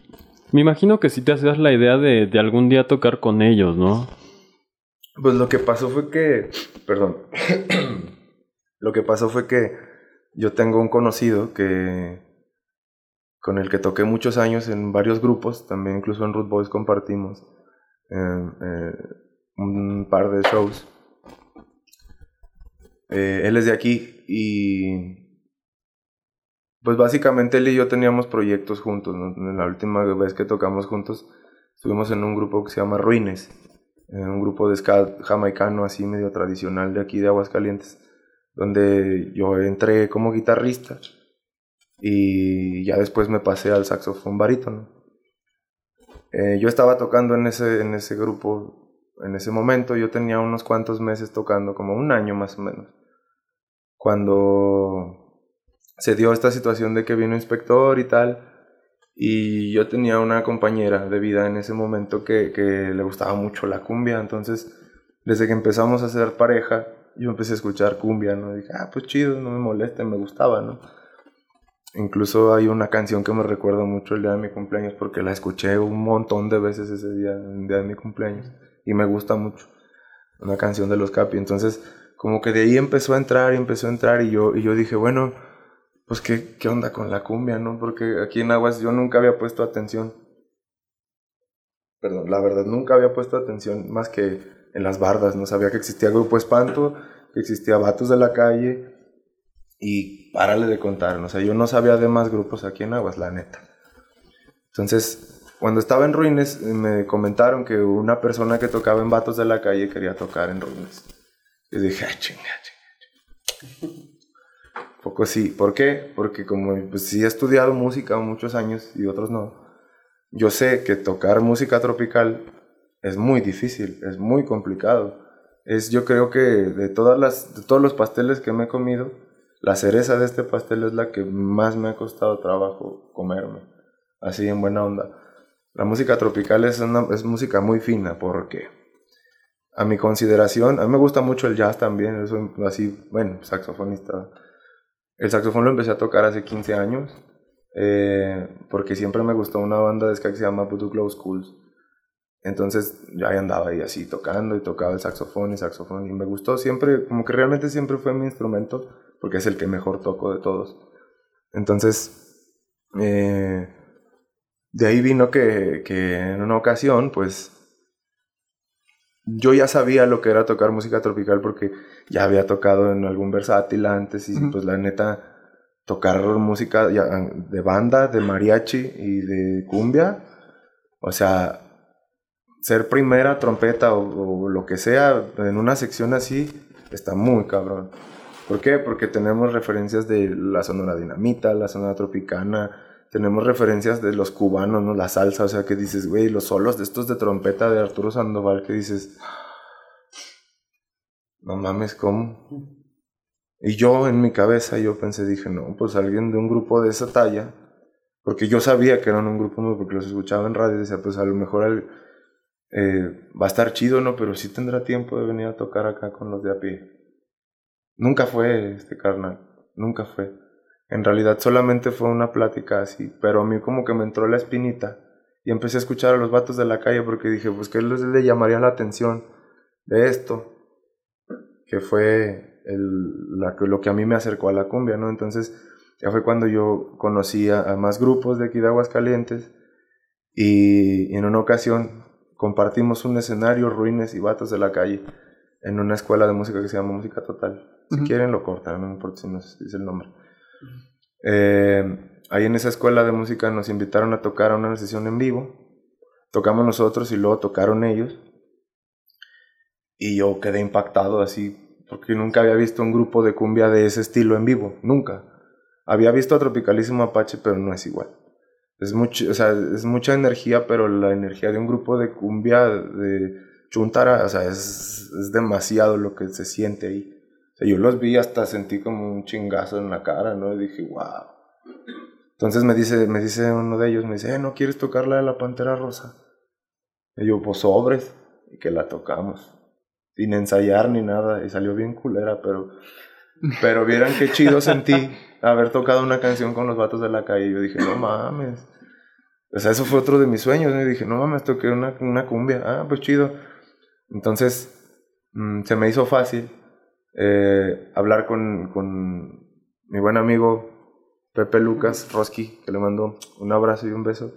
me imagino que sí te hacías la idea de, de algún día tocar con ellos, ¿no? Pues lo que pasó fue que, perdón, Lo que pasó fue que yo tengo un conocido que con el que toqué muchos años en varios grupos, también incluso en Root Boys compartimos em, eh, un par de shows. Eh, él es de aquí y pues básicamente él y yo teníamos proyectos juntos. La última vez que tocamos juntos estuvimos en un grupo que se llama Ruines, un grupo de ska jamaicano así medio tradicional de aquí de Aguascalientes donde yo entré como guitarrista y ya después me pasé al saxofón barítono. Eh, yo estaba tocando en ese, en ese grupo en ese momento yo tenía unos cuantos meses tocando, como un año más o menos, cuando se dio esta situación de que vino inspector y tal, y yo tenía una compañera de vida en ese momento que, que le gustaba mucho la cumbia, entonces desde que empezamos a ser pareja, yo empecé a escuchar cumbia, ¿no? dije, ah, pues chido, no me molesta, me gustaba, ¿no? Incluso hay una canción que me recuerda mucho el día de mi cumpleaños porque la escuché un montón de veces ese día, el día de mi cumpleaños, y me gusta mucho. Una canción de los Capi. Entonces, como que de ahí empezó a entrar y empezó a entrar, y yo, y yo dije, bueno, pues ¿qué, qué onda con la cumbia, ¿no? Porque aquí en Aguas yo nunca había puesto atención. Perdón, la verdad, nunca había puesto atención más que en las bardas. No sabía que existía Grupo Espanto, que existía Vatos de la Calle, y párale de contar, o sea, yo no sabía de más grupos aquí en Aguas, la neta. Entonces, cuando estaba en Ruines, me comentaron que una persona que tocaba en Vatos de la Calle quería tocar en Ruines. Y dije, ah, chinga, chinga, chinga. Poco sí. ¿Por qué? Porque como pues, sí he estudiado música muchos años y otros no, yo sé que tocar música tropical es muy difícil, es muy complicado. Es, yo creo que de, todas las, de todos los pasteles que me he comido, la cereza de este pastel es la que más me ha costado trabajo comerme, así en buena onda. La música tropical es, una, es música muy fina porque, a mi consideración, a mí me gusta mucho el jazz también, soy así, bueno, saxofonista. El saxofón lo empecé a tocar hace 15 años eh, porque siempre me gustó una banda de ska que se llama Voodoo Glow Schools. Entonces ya andaba ahí así tocando y tocaba el saxofón y saxofón y me gustó siempre, como que realmente siempre fue mi instrumento porque es el que mejor toco de todos. Entonces, eh, de ahí vino que, que, en una ocasión, pues, yo ya sabía lo que era tocar música tropical porque ya había tocado en algún versátil antes y pues la neta, tocar música de banda, de mariachi y de cumbia, o sea, ser primera trompeta o, lo que sea en una sección así, está muy cabrón. ¿Por qué? Porque tenemos referencias de la Sonora Dinamita, la Sonora Tropicana, tenemos referencias de los cubanos, ¿no? La salsa, o sea, que dices, güey, los solos de estos de trompeta de Arturo Sandoval, que dices, no mames, ¿cómo? Y yo en mi cabeza, yo pensé, dije, no, pues alguien de un grupo de esa talla, porque yo sabía que eran un grupo, porque los escuchaba en radio, y decía, pues a lo mejor eh, va a estar chido, ¿no? Pero sí tendrá tiempo de venir a tocar acá con los de a pie. Nunca fue este carnal, nunca fue. En realidad solamente fue una plática así, pero a mí como que me entró la espinita y empecé a escuchar a los vatos de la calle porque dije, pues que les le llamaría la atención de esto, que fue el, la, lo que a mí me acercó a la cumbia, ¿no? Entonces ya fue cuando yo conocí a, más grupos de aquí de Aguascalientes y, y en una ocasión compartimos un escenario, ruines y vatos de la calle en una escuela de música que se llama Música Total. Si quieren lo cortan, no importa si no dice el nombre. Eh, ahí en esa escuela de música nos invitaron a tocar a una sesión en vivo. Tocamos nosotros y luego tocaron ellos. Y yo quedé impactado así, porque nunca había visto un grupo de cumbia de ese estilo en vivo, nunca. Había visto a Tropicalísimo Apache, pero no es igual. Es, mucho, o sea, es mucha energía, pero la energía de un grupo de cumbia de Chuntara, o sea, es, es demasiado lo que se siente ahí. Yo los vi hasta sentí como un chingazo en la cara, ¿no? Y dije, wow. Entonces me dice, me dice uno de ellos, me dice, eh, ¿no quieres tocar la de la Pantera Rosa? Y yo, pues sobres, y que la tocamos. Sin ensayar ni nada, y salió bien culera, pero, pero vieran qué chido sentí haber tocado una canción con los vatos de la calle. Y yo dije, no mames. O sea, eso fue otro de mis sueños. Y dije, no mames, toqué una, una cumbia. Ah, pues chido. Entonces, mm, se me hizo fácil eh, hablar con, con, mi buen amigo Pepe Lucas Roski, que le mando un abrazo y un beso.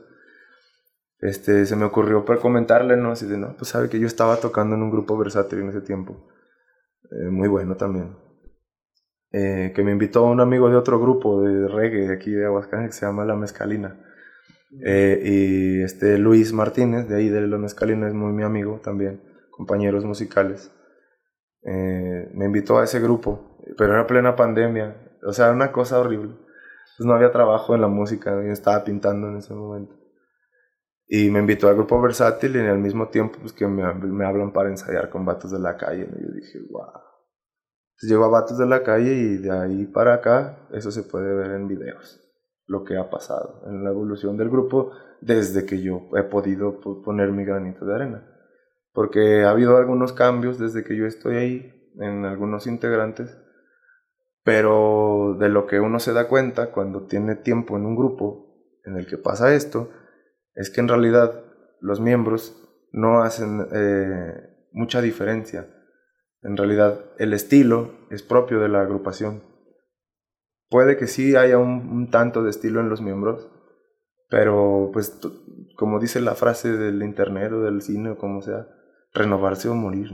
Este, se me ocurrió para comentarle, ¿no? Así de, no, pues sabe que yo estaba tocando en un grupo versátil en ese tiempo. Eh, muy bueno también. Eh, que me invitó un amigo de otro grupo de reggae aquí de Aguascalientes que se llama La Mezcalina. y este Luis Martínez, de ahí de La Mezcalina, es muy mi amigo también compañeros musicales. Eh, me invitó a ese grupo, pero era plena pandemia, o sea, una cosa horrible. Pues no había trabajo en la música, yo estaba pintando en ese momento. Y me invitó al grupo versátil y al mismo tiempo pues que me, me hablan para ensayar con vatos de la calle. Y yo dije, wow. Llego a vatos de la calle y de ahí para acá eso se puede ver en videos. Lo que ha pasado en la evolución del grupo desde que yo he podido poner mi granito de arena. Porque ha habido algunos cambios desde que yo estoy ahí en algunos integrantes. Pero de lo que uno se da cuenta cuando tiene tiempo en un grupo en el que pasa esto, es que en realidad los miembros no hacen eh, mucha diferencia. En realidad el estilo es propio de la agrupación. Puede que sí haya un, tanto de estilo en los miembros, pero pues como dice la frase del internet o del cine o como sea, renovarse o morir,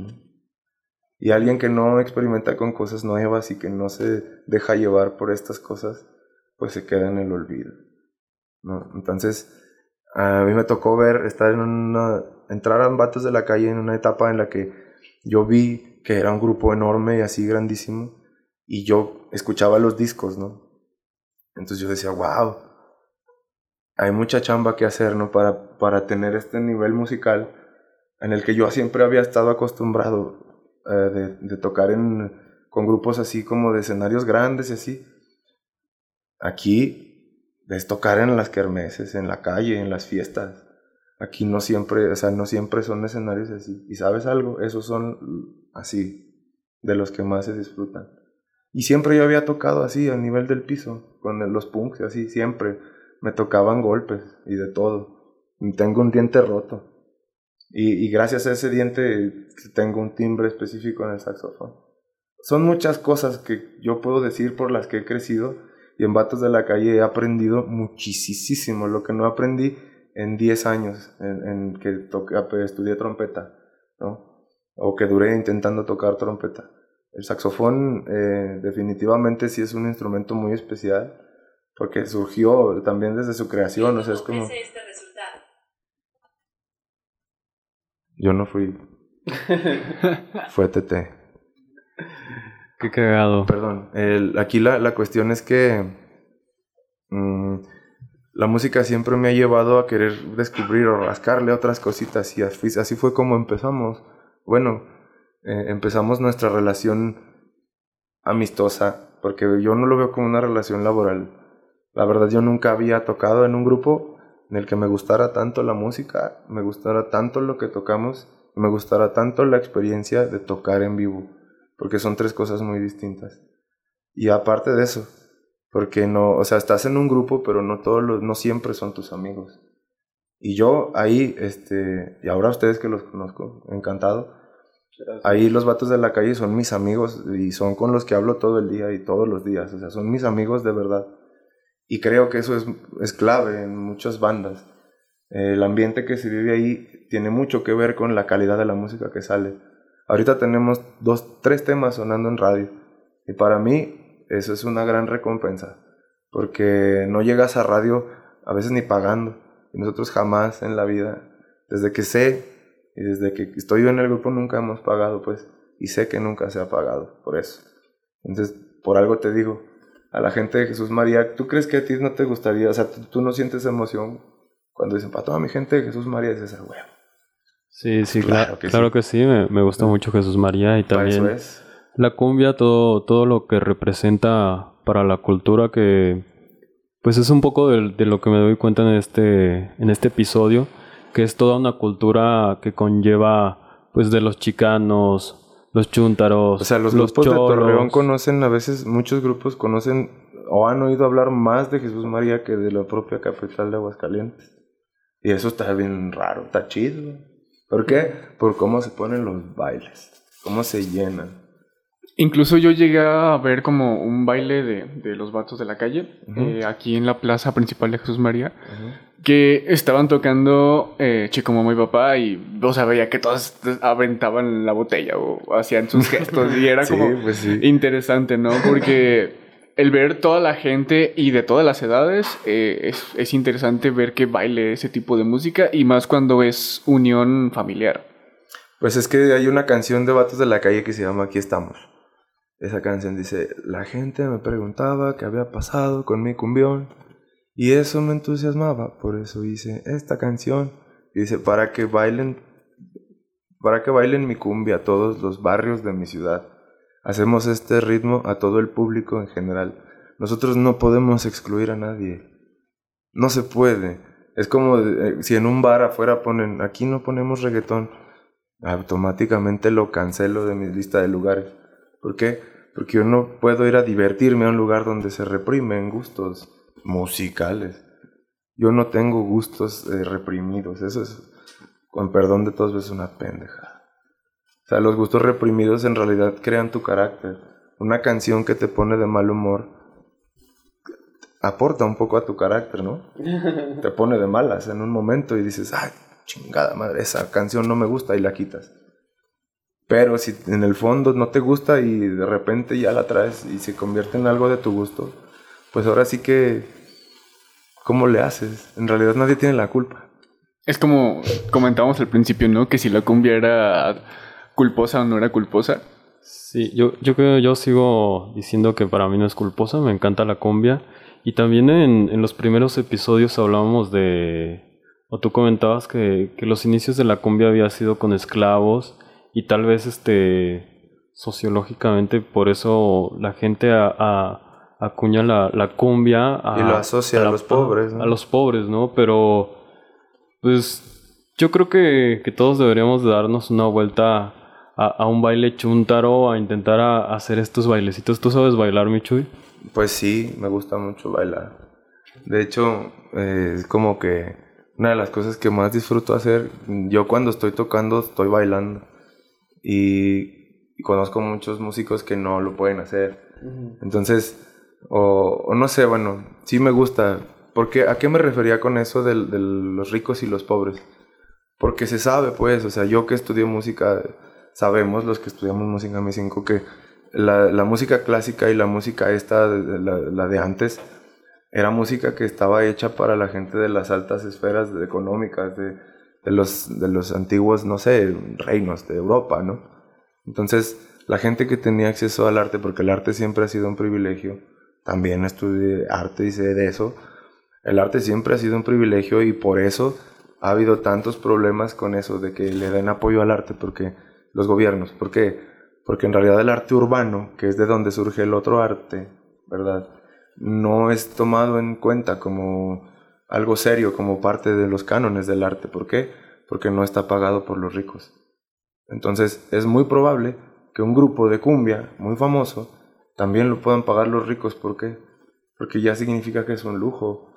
Y alguien que no experimenta con cosas nuevas y que no se deja llevar por estas cosas, pues se queda en el olvido. ¿no? Entonces, a mí me tocó ver, estar en una, entrar a vatos de la calle en una etapa en la que yo vi que era un grupo enorme y así grandísimo y yo escuchaba los discos, ¿no? Entonces yo decía, wow, hay mucha chamba que hacer, ¿no? Para, para tener este nivel musical en el que yo siempre había estado acostumbrado eh, de, de, tocar en, con grupos así como de escenarios grandes y así. Aquí es tocar en las kermeses, en la calle, en las fiestas. Aquí no siempre, o sea, no siempre son escenarios así. ¿Y sabes algo? Esos son así, de los que más se disfrutan. Y siempre yo había tocado así, a nivel del piso, con los punks, así, siempre. Me tocaban golpes y de todo. Y tengo un diente roto. Y, y gracias a ese diente tengo un timbre específico en el saxofón. Son muchas cosas que yo puedo decir por las que he crecido y en Vatos de la Calle he aprendido muchísimo, lo que no aprendí en 10 años en, que toqué, estudié trompeta, ¿no? O que duré intentando tocar trompeta. El saxofón eh, definitivamente sí es un instrumento muy especial porque surgió también desde su creación, o sea, es como... Este Yo no fui. Fue TT. Qué cagado. Perdón. aquí la, la, cuestión es que mm, la música siempre me ha llevado a querer descubrir o rascarle otras cositas y así, así fue como empezamos. Bueno, eh, empezamos nuestra relación amistosa, porque yo no lo veo como una relación laboral. La verdad yo nunca había tocado en un grupo en el que me gustara tanto la música, me gustara tanto lo que tocamos, me gustara tanto la experiencia de tocar en vivo porque son tres cosas muy distintas. Y aparte de eso, porque no, o sea, estás en un grupo, pero no todos los, no siempre son tus amigos. Y yo ahí, este, y ahora ustedes que los conozco, encantado. Ahí los vatos de la calle son mis amigos y son con los que hablo todo el día y todos los días. O sea, son mis amigos de verdad. Y creo que eso es, es clave en muchas bandas. El ambiente que se vive ahí tiene mucho que ver con la calidad de la música que sale. Ahorita tenemos dos, tres temas sonando en radio. Y para mí eso es una gran recompensa. Porque no llegas a radio a veces ni pagando. Y nosotros jamás en la vida, desde que sé y desde que estoy yo en el grupo nunca hemos pagado, pues. Y sé que nunca se ha pagado por eso. Entonces, por algo te digo, a la gente de Jesús María, ¿tú crees que a ti no te gustaría, o sea, tú, no sientes emoción cuando dicen, para toda mi gente de Jesús María, dices, ah, huevo. Sí, sí, claro, que claro sí. que sí, me, me gusta mucho Jesús María y también la cumbia, todo, todo lo que representa para la cultura que pues es un poco de, de, lo que me doy cuenta en este, en este episodio, que es toda una cultura que conlleva pues de los chicanos, los chúntaros. O sea, los, grupos de Torreón conocen, a veces muchos grupos conocen o han oído hablar más de Jesús María que de la propia capital de Aguascalientes. Y eso está bien raro, está chido. ¿Por qué? Por cómo se ponen los bailes, cómo se llenan. Incluso yo llegué a ver como un baile de, de los vatos de la calle, eh, aquí en la plaza principal de Jesús María, que estaban tocando eh, Chico Mamá y Papá y, o sea, veía que todos aventaban la botella o hacían sus gestos y era como pues interesante, ¿no? Porque el ver toda la gente y de todas las edades, eh, es, interesante ver que baile ese tipo de música y más cuando es unión familiar. Pues es que hay una canción de Vatos de la Calle que se llama Aquí estamos. Esa canción dice, la gente me preguntaba qué había pasado con mi cumbión Y eso me entusiasmaba, por eso hice esta canción. Dice, para que bailen, para que bailen mi cumbia a todos los barrios de mi ciudad. Hacemos este ritmo a todo el público en general. Nosotros no podemos excluir a nadie. No se puede. Es como eh, si en un bar afuera ponen, aquí no ponemos reggaetón, automáticamente lo cancelo de mi lista de lugares. ¿Por qué? Porque yo no puedo ir a divertirme a un lugar donde se reprimen gustos musicales. Yo no tengo gustos eh, reprimidos. Eso es, con perdón de todos, es una pendeja. O sea, los gustos reprimidos en realidad crean tu carácter. Una canción que te pone de mal humor aporta un poco a tu carácter, ¿no? Te pone de malas en un momento y dices, ay, chingada madre, esa canción no me gusta y la quitas. Pero si en el fondo no te gusta y de repente ya la traes y se convierte en algo de tu gusto, pues ahora sí que, ¿cómo le haces? En realidad nadie tiene la culpa. Es como comentábamos al principio, ¿no? Que si la cumbia era culposa o no era culposa. Sí, yo, yo creo yo sigo diciendo que para mí no es culposa, me encanta la cumbia. Y también en, en los primeros episodios hablábamos de, o tú comentabas que, que, los inicios de la cumbia había sido con esclavos y tal vez este sociológicamente por eso la gente a, acuña la, la, cumbia a, y lo asocia a, los pobres ¿no? a los pobres no pero pues yo creo que, que todos deberíamos darnos una vuelta a, un baile chuntaro a intentar hacer estos bailecitos tú sabes bailar Michuy pues sí, me gusta mucho bailar. De hecho, eh, es como que una de las cosas que más disfruto hacer, yo cuando estoy tocando estoy bailando. Y, conozco muchos músicos que no lo pueden hacer. Entonces, o, no sé, bueno, sí me gusta. Porque, ¿A qué me refería con eso de, de los ricos y los pobres? Porque se sabe, pues, o sea, yo que estudié música, sabemos los que estudiamos música en M5 que la, la, música clásica y la música esta, la, la, de antes, era música que estaba hecha para la gente de las altas esferas económicas, de, de, los, de los antiguos, no sé, reinos de Europa, ¿no? Entonces, la gente que tenía acceso al arte, porque el arte siempre ha sido un privilegio, también estudié arte y sé de eso, el arte siempre ha sido un privilegio y por eso ha habido tantos problemas con eso, de que le den apoyo al arte, porque los gobiernos, porque porque en realidad el arte urbano, que es de donde surge el otro arte, ¿verdad? No es tomado en cuenta como algo serio, como parte de los cánones del arte. ¿Por qué? Porque no está pagado por los ricos. Entonces es muy probable que un grupo de cumbia muy famoso también lo puedan pagar los ricos. ¿Por qué? Porque ya significa que es un lujo,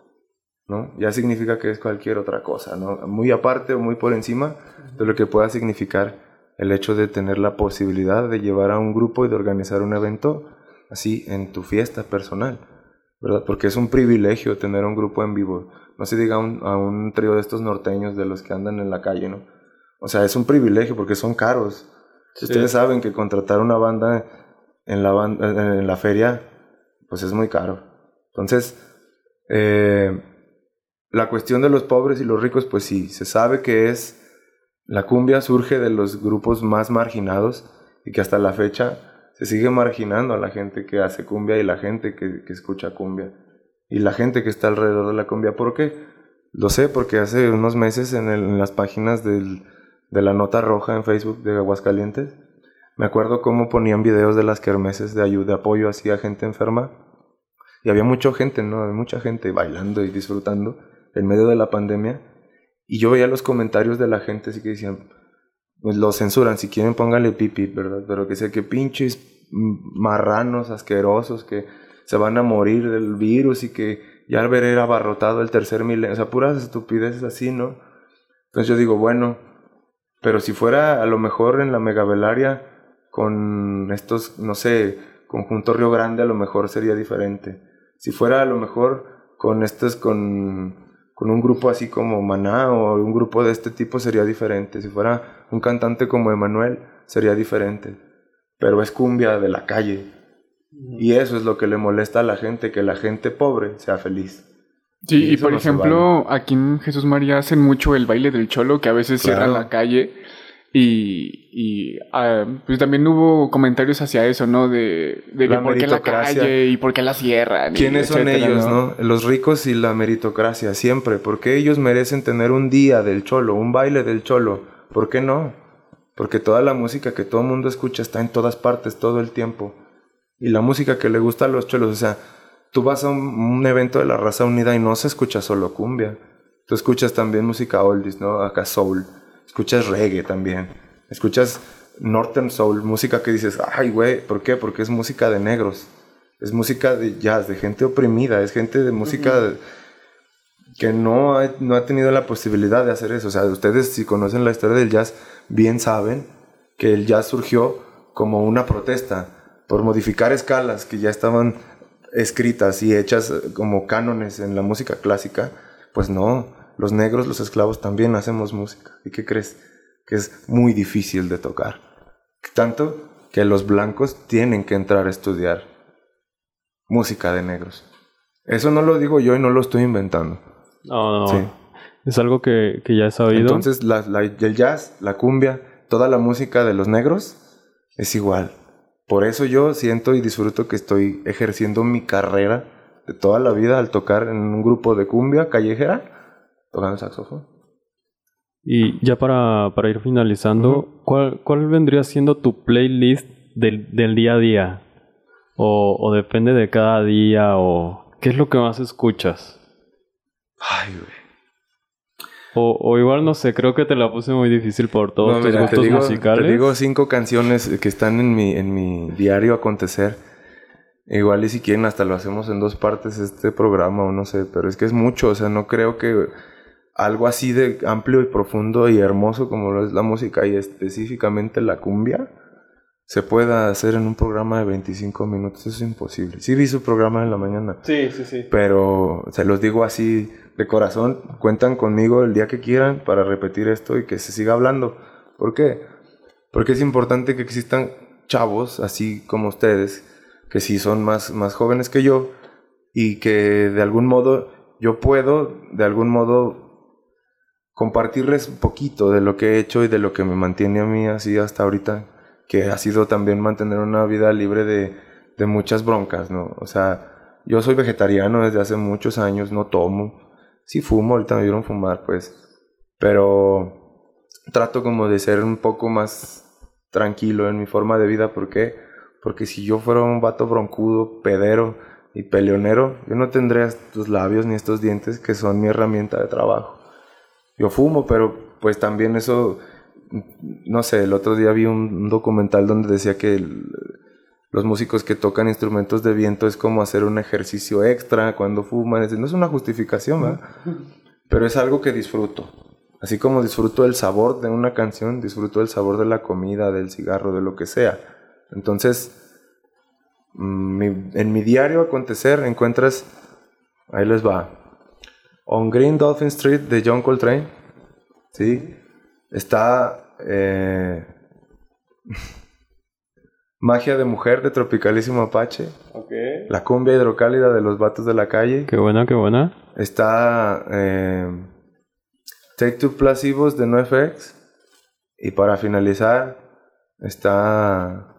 ¿no? Ya significa que es cualquier otra cosa, ¿no? Muy aparte o muy por encima de lo que pueda significar el hecho de tener la posibilidad de llevar a un grupo y de organizar un evento así en tu fiesta personal, ¿verdad? Porque es un privilegio tener un grupo en vivo. No se diga a un trío de estos norteños de los que andan en la calle, ¿no? O sea, es un privilegio porque son caros. Ustedes saben que contratar una banda en la, banda, en la feria, pues es muy caro. Entonces, eh, la cuestión de los pobres y los ricos, pues sí, se sabe que es la cumbia surge de los grupos más marginados y que hasta la fecha se sigue marginando a la gente que hace cumbia y la gente que, escucha cumbia. Y la gente que está alrededor de la cumbia. ¿Por qué? Lo sé porque hace unos meses en, las páginas de la Nota Roja en Facebook de Aguascalientes, me acuerdo cómo ponían videos de las kermeses de ayuda, de apoyo a gente enferma. Y había mucha gente, ¿no? Mucha gente bailando y disfrutando en medio de la pandemia. Y yo veía los comentarios de la gente así que decían, pues lo censuran, si quieren pónganle pipi, ¿verdad? Pero que sea que pinches marranos asquerosos que se van a morir del virus y que ya al ver era abarrotado el tercer milenio, o sea, puras estupideces así, ¿no? Entonces yo digo, bueno, pero si fuera a lo mejor en la megavelaria con estos, no sé, conjunto Río Grande, a lo mejor sería diferente. Si fuera a lo mejor con estos, con con un grupo así como Maná o un grupo de este tipo sería diferente. Si fuera un cantante como Emanuel, sería diferente. Pero es cumbia de la calle. Y eso es lo que le molesta a la gente, que la gente pobre sea feliz. Sí, y, por ejemplo, aquí en Jesús María hacen mucho el baile del cholo, que a veces cierra la calle. Y, y ah, pues también hubo comentarios hacia eso, ¿no? De, de que por qué la calle y por qué la cierran. ¿Quiénes son ellos, no? Los ricos y la meritocracia, siempre. Porque ellos merecen tener un día del cholo, un baile del cholo. ¿Por qué no? Porque toda la música que todo el mundo escucha está en todas partes, todo el tiempo. Y la música que le gusta a los cholos, o sea, tú vas a un, un evento de la raza unida y no se escucha solo cumbia. Tú escuchas también música oldies, ¿no? Acá soul. Escuchas reggae también. Escuchas northern soul, música que dices, ay, güey, ¿por qué? Porque es música de negros. Es música de jazz, de gente oprimida, es gente de música que no ha, no ha tenido la posibilidad de hacer eso. O sea, ustedes si conocen la historia del jazz, bien saben que el jazz surgió como una protesta por modificar escalas que ya estaban escritas y hechas como cánones en la música clásica. Pues no, los negros, los esclavos también hacemos música. ¿Y qué crees? Que es muy difícil de tocar. Tanto que los blancos tienen que entrar a estudiar música de negros. Eso no lo digo yo y no lo estoy inventando. No, no. Sí. Es algo que, que ya he sabido. Entonces, la- la- el jazz, la cumbia, toda la música de los negros es igual. Por eso yo siento y disfruto que estoy ejerciendo mi carrera de toda la vida al tocar en un grupo de cumbia callejera, tocando saxofón. Y ya para, para ir finalizando, ¿cuál, ¿cuál vendría siendo tu playlist del, del día a día? O, o depende de cada día, o qué es lo que más escuchas. Ay, güey. O, o igual no sé, creo que te la puse muy difícil por todos No, tus mira, gustos te digo, musicales. Te digo cinco canciones que están en mi, en mi diario acontecer. Igual y si quieren hasta lo hacemos en dos partes este programa o no sé, pero es que es mucho, o sea, no creo que algo así de amplio y profundo y hermoso como lo es la música y específicamente la cumbia se pueda hacer en un programa de 25 minutos, es imposible. Sí vi su programa en la mañana, Sí, sí, sí. pero se los digo así de corazón, cuentan conmigo el día que quieran para repetir esto y que se siga hablando. ¿Por qué? Porque es importante que existan chavos así como ustedes, que sí son más, más jóvenes que yo y que de algún modo yo puedo, de algún modo, compartirles un poquito de lo que he hecho y de lo que me mantiene a mí así hasta ahorita, que ha sido también mantener una vida libre de, de muchas broncas, ¿no? O sea, yo soy vegetariano desde hace muchos años, no tomo, sí fumo, ahorita me vieron fumar, pues, pero trato como de ser un poco más tranquilo en mi forma de vida, ¿por qué? Porque si yo fuera un vato broncudo, pedero y peleonero, yo no tendría estos labios ni estos dientes que son mi herramienta de trabajo. Yo fumo, pero pues también eso, no sé, el otro día vi un, un documental donde decía que el- los músicos que tocan instrumentos de viento es como hacer un ejercicio extra cuando fuman. Es- No es una justificación, ¿verdad? Pero es algo que disfruto. Así como disfruto el sabor de una canción, disfruto el sabor de la comida, del cigarro, de lo que sea. Entonces, mm, mi- en mi diario acontecer encuentras, ahí les va, On Green Dolphin Street de John Coltrane, ¿sí? Está eh, Magia de Mujer de Tropicalísimo Apache, Ok. La Cumbia Hidrocálida de los Vatos de la Calle, Qué buena, qué buena. Está eh, Take Two Placebos de NoFX. Y para finalizar, está.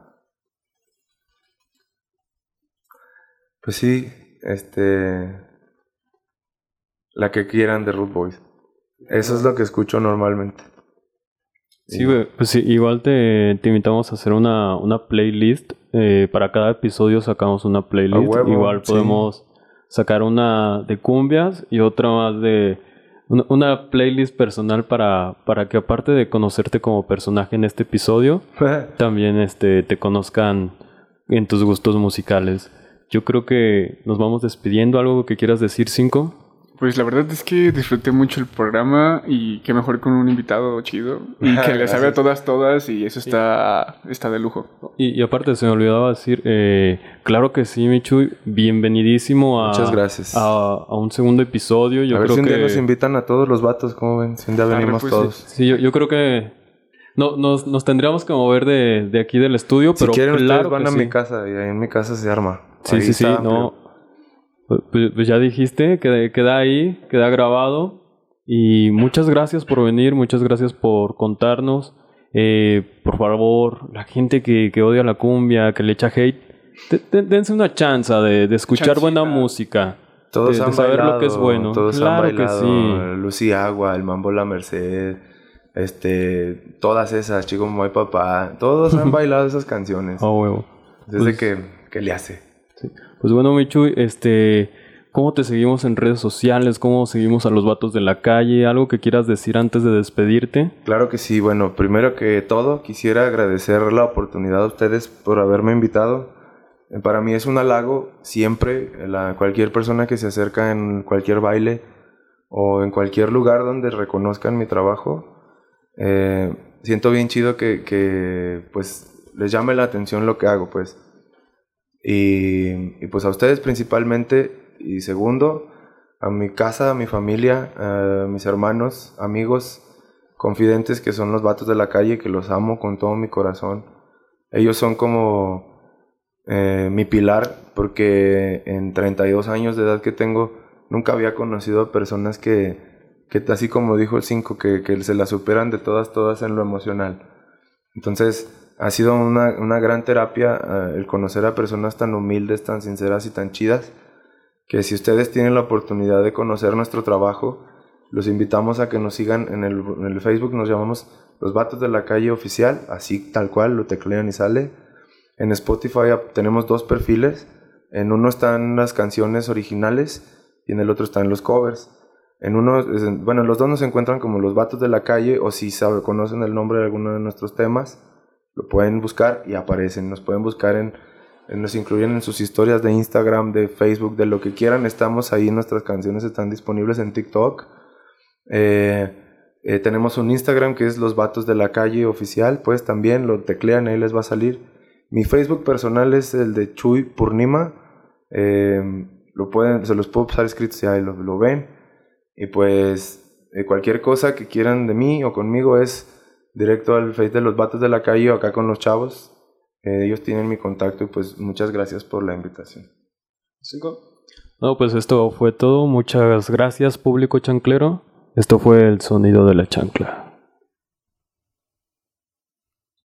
Pues sí, este. La que quieran de Root Boys. Eso es lo que escucho normalmente. Sí, güey, pues sí, igual te, te invitamos a hacer una, una playlist. eh, para cada episodio sacamos una playlist. huevo, igual sí. podemos sacar una de cumbias y otra más de... Una, una playlist personal para, para que aparte de conocerte como personaje en este episodio, también este, te conozcan en tus gustos musicales. Yo creo que nos vamos despidiendo. ¿Algo que quieras decir, Cinco? Pues la verdad es que disfruté mucho el programa y qué mejor con un invitado chido y que le sabe a todas, todas y eso está, está de lujo. Y, y aparte se me olvidaba decir, eh, claro que sí, Michu, bienvenidísimo a, Muchas gracias. a, a un segundo episodio. Yo a ver creo si un que día nos invitan a todos los vatos, ¿cómo ven? Si un día Arre, venimos pues, todos. sí, yo, yo creo que no, nos, nos tendríamos que mover de, de aquí del estudio, Si pero quieren, claro ustedes van que a sí. mi casa y ahí en mi casa se arma. Sí, Ahí sí, sí, no. Pues, pues ya dijiste, queda, queda ahí, queda grabado. Y muchas gracias por venir, muchas gracias por contarnos. Eh, por favor, la gente que, que, odia la cumbia, que le echa hate, dense una chance de, de escuchar buena música. Todos de, han saber bailado, lo que es bueno. Todos claro han bailado. que sí. Lucy Agua, el Mambo La Merced, este, todas esas, Chico Muy Papá, todos han bailado esas canciones. Oh, huevo. Desde Pues- que, que le hace. Pues bueno, Michu, este, ¿cómo te seguimos en redes sociales? ¿Cómo seguimos a los vatos de la calle? ¿Algo que quieras decir antes de despedirte? Claro que sí. Bueno, primero que todo, quisiera agradecer la oportunidad a ustedes por haberme invitado. Eh, Para mí es un halago siempre, la, cualquier persona que se acerca en cualquier baile o en cualquier lugar donde reconozcan mi trabajo. eh, siento bien chido que, que, pues les llame la atención lo que hago, pues. Y, pues a ustedes principalmente. Y segundo, a mi casa, a mi familia, a mis hermanos, amigos, confidentes que son los vatos de la calle, que los amo con todo mi corazón. Ellos son como eh, mi pilar, porque en 32 años de edad que tengo, nunca había conocido a personas que, que así como dijo el 5, que, que se la superan de todas, todas en lo emocional. Entonces, ha sido una, una gran terapia eh, el conocer a personas tan humildes, tan sinceras y tan chidas, que si ustedes tienen la oportunidad de conocer nuestro trabajo, los invitamos a que nos sigan en el, en el Facebook, nos llamamos Los Vatos de la Calle Oficial, así tal cual, lo teclean y sale. En Spotify tenemos dos perfiles, en uno están las canciones originales y en el otro están los covers. En uno, bueno, los dos nos encuentran como Los Vatos de la Calle o si sabe, conocen el nombre de alguno de nuestros temas, lo pueden buscar y aparecen. Nos pueden buscar en, nos incluyen en sus historias de Instagram, de Facebook, de lo que quieran. Estamos ahí, nuestras canciones están disponibles en TikTok. Eh, eh, tenemos un Instagram que es Los Vatos de la Calle Oficial, pues también lo teclean, ahí les va a salir. Mi Facebook personal es el de Chuy Purnima. Eh, lo pueden, se los puedo pasar escritos y ahí lo, lo ven. Y pues eh, cualquier cosa que quieran de mí o conmigo es directo al Face de los Vatos de la Calle o acá con los chavos. Eh, ellos tienen mi contacto y pues muchas gracias por la invitación. No, pues esto fue todo. Muchas gracias, público chanclero. Esto fue el sonido de la chancla.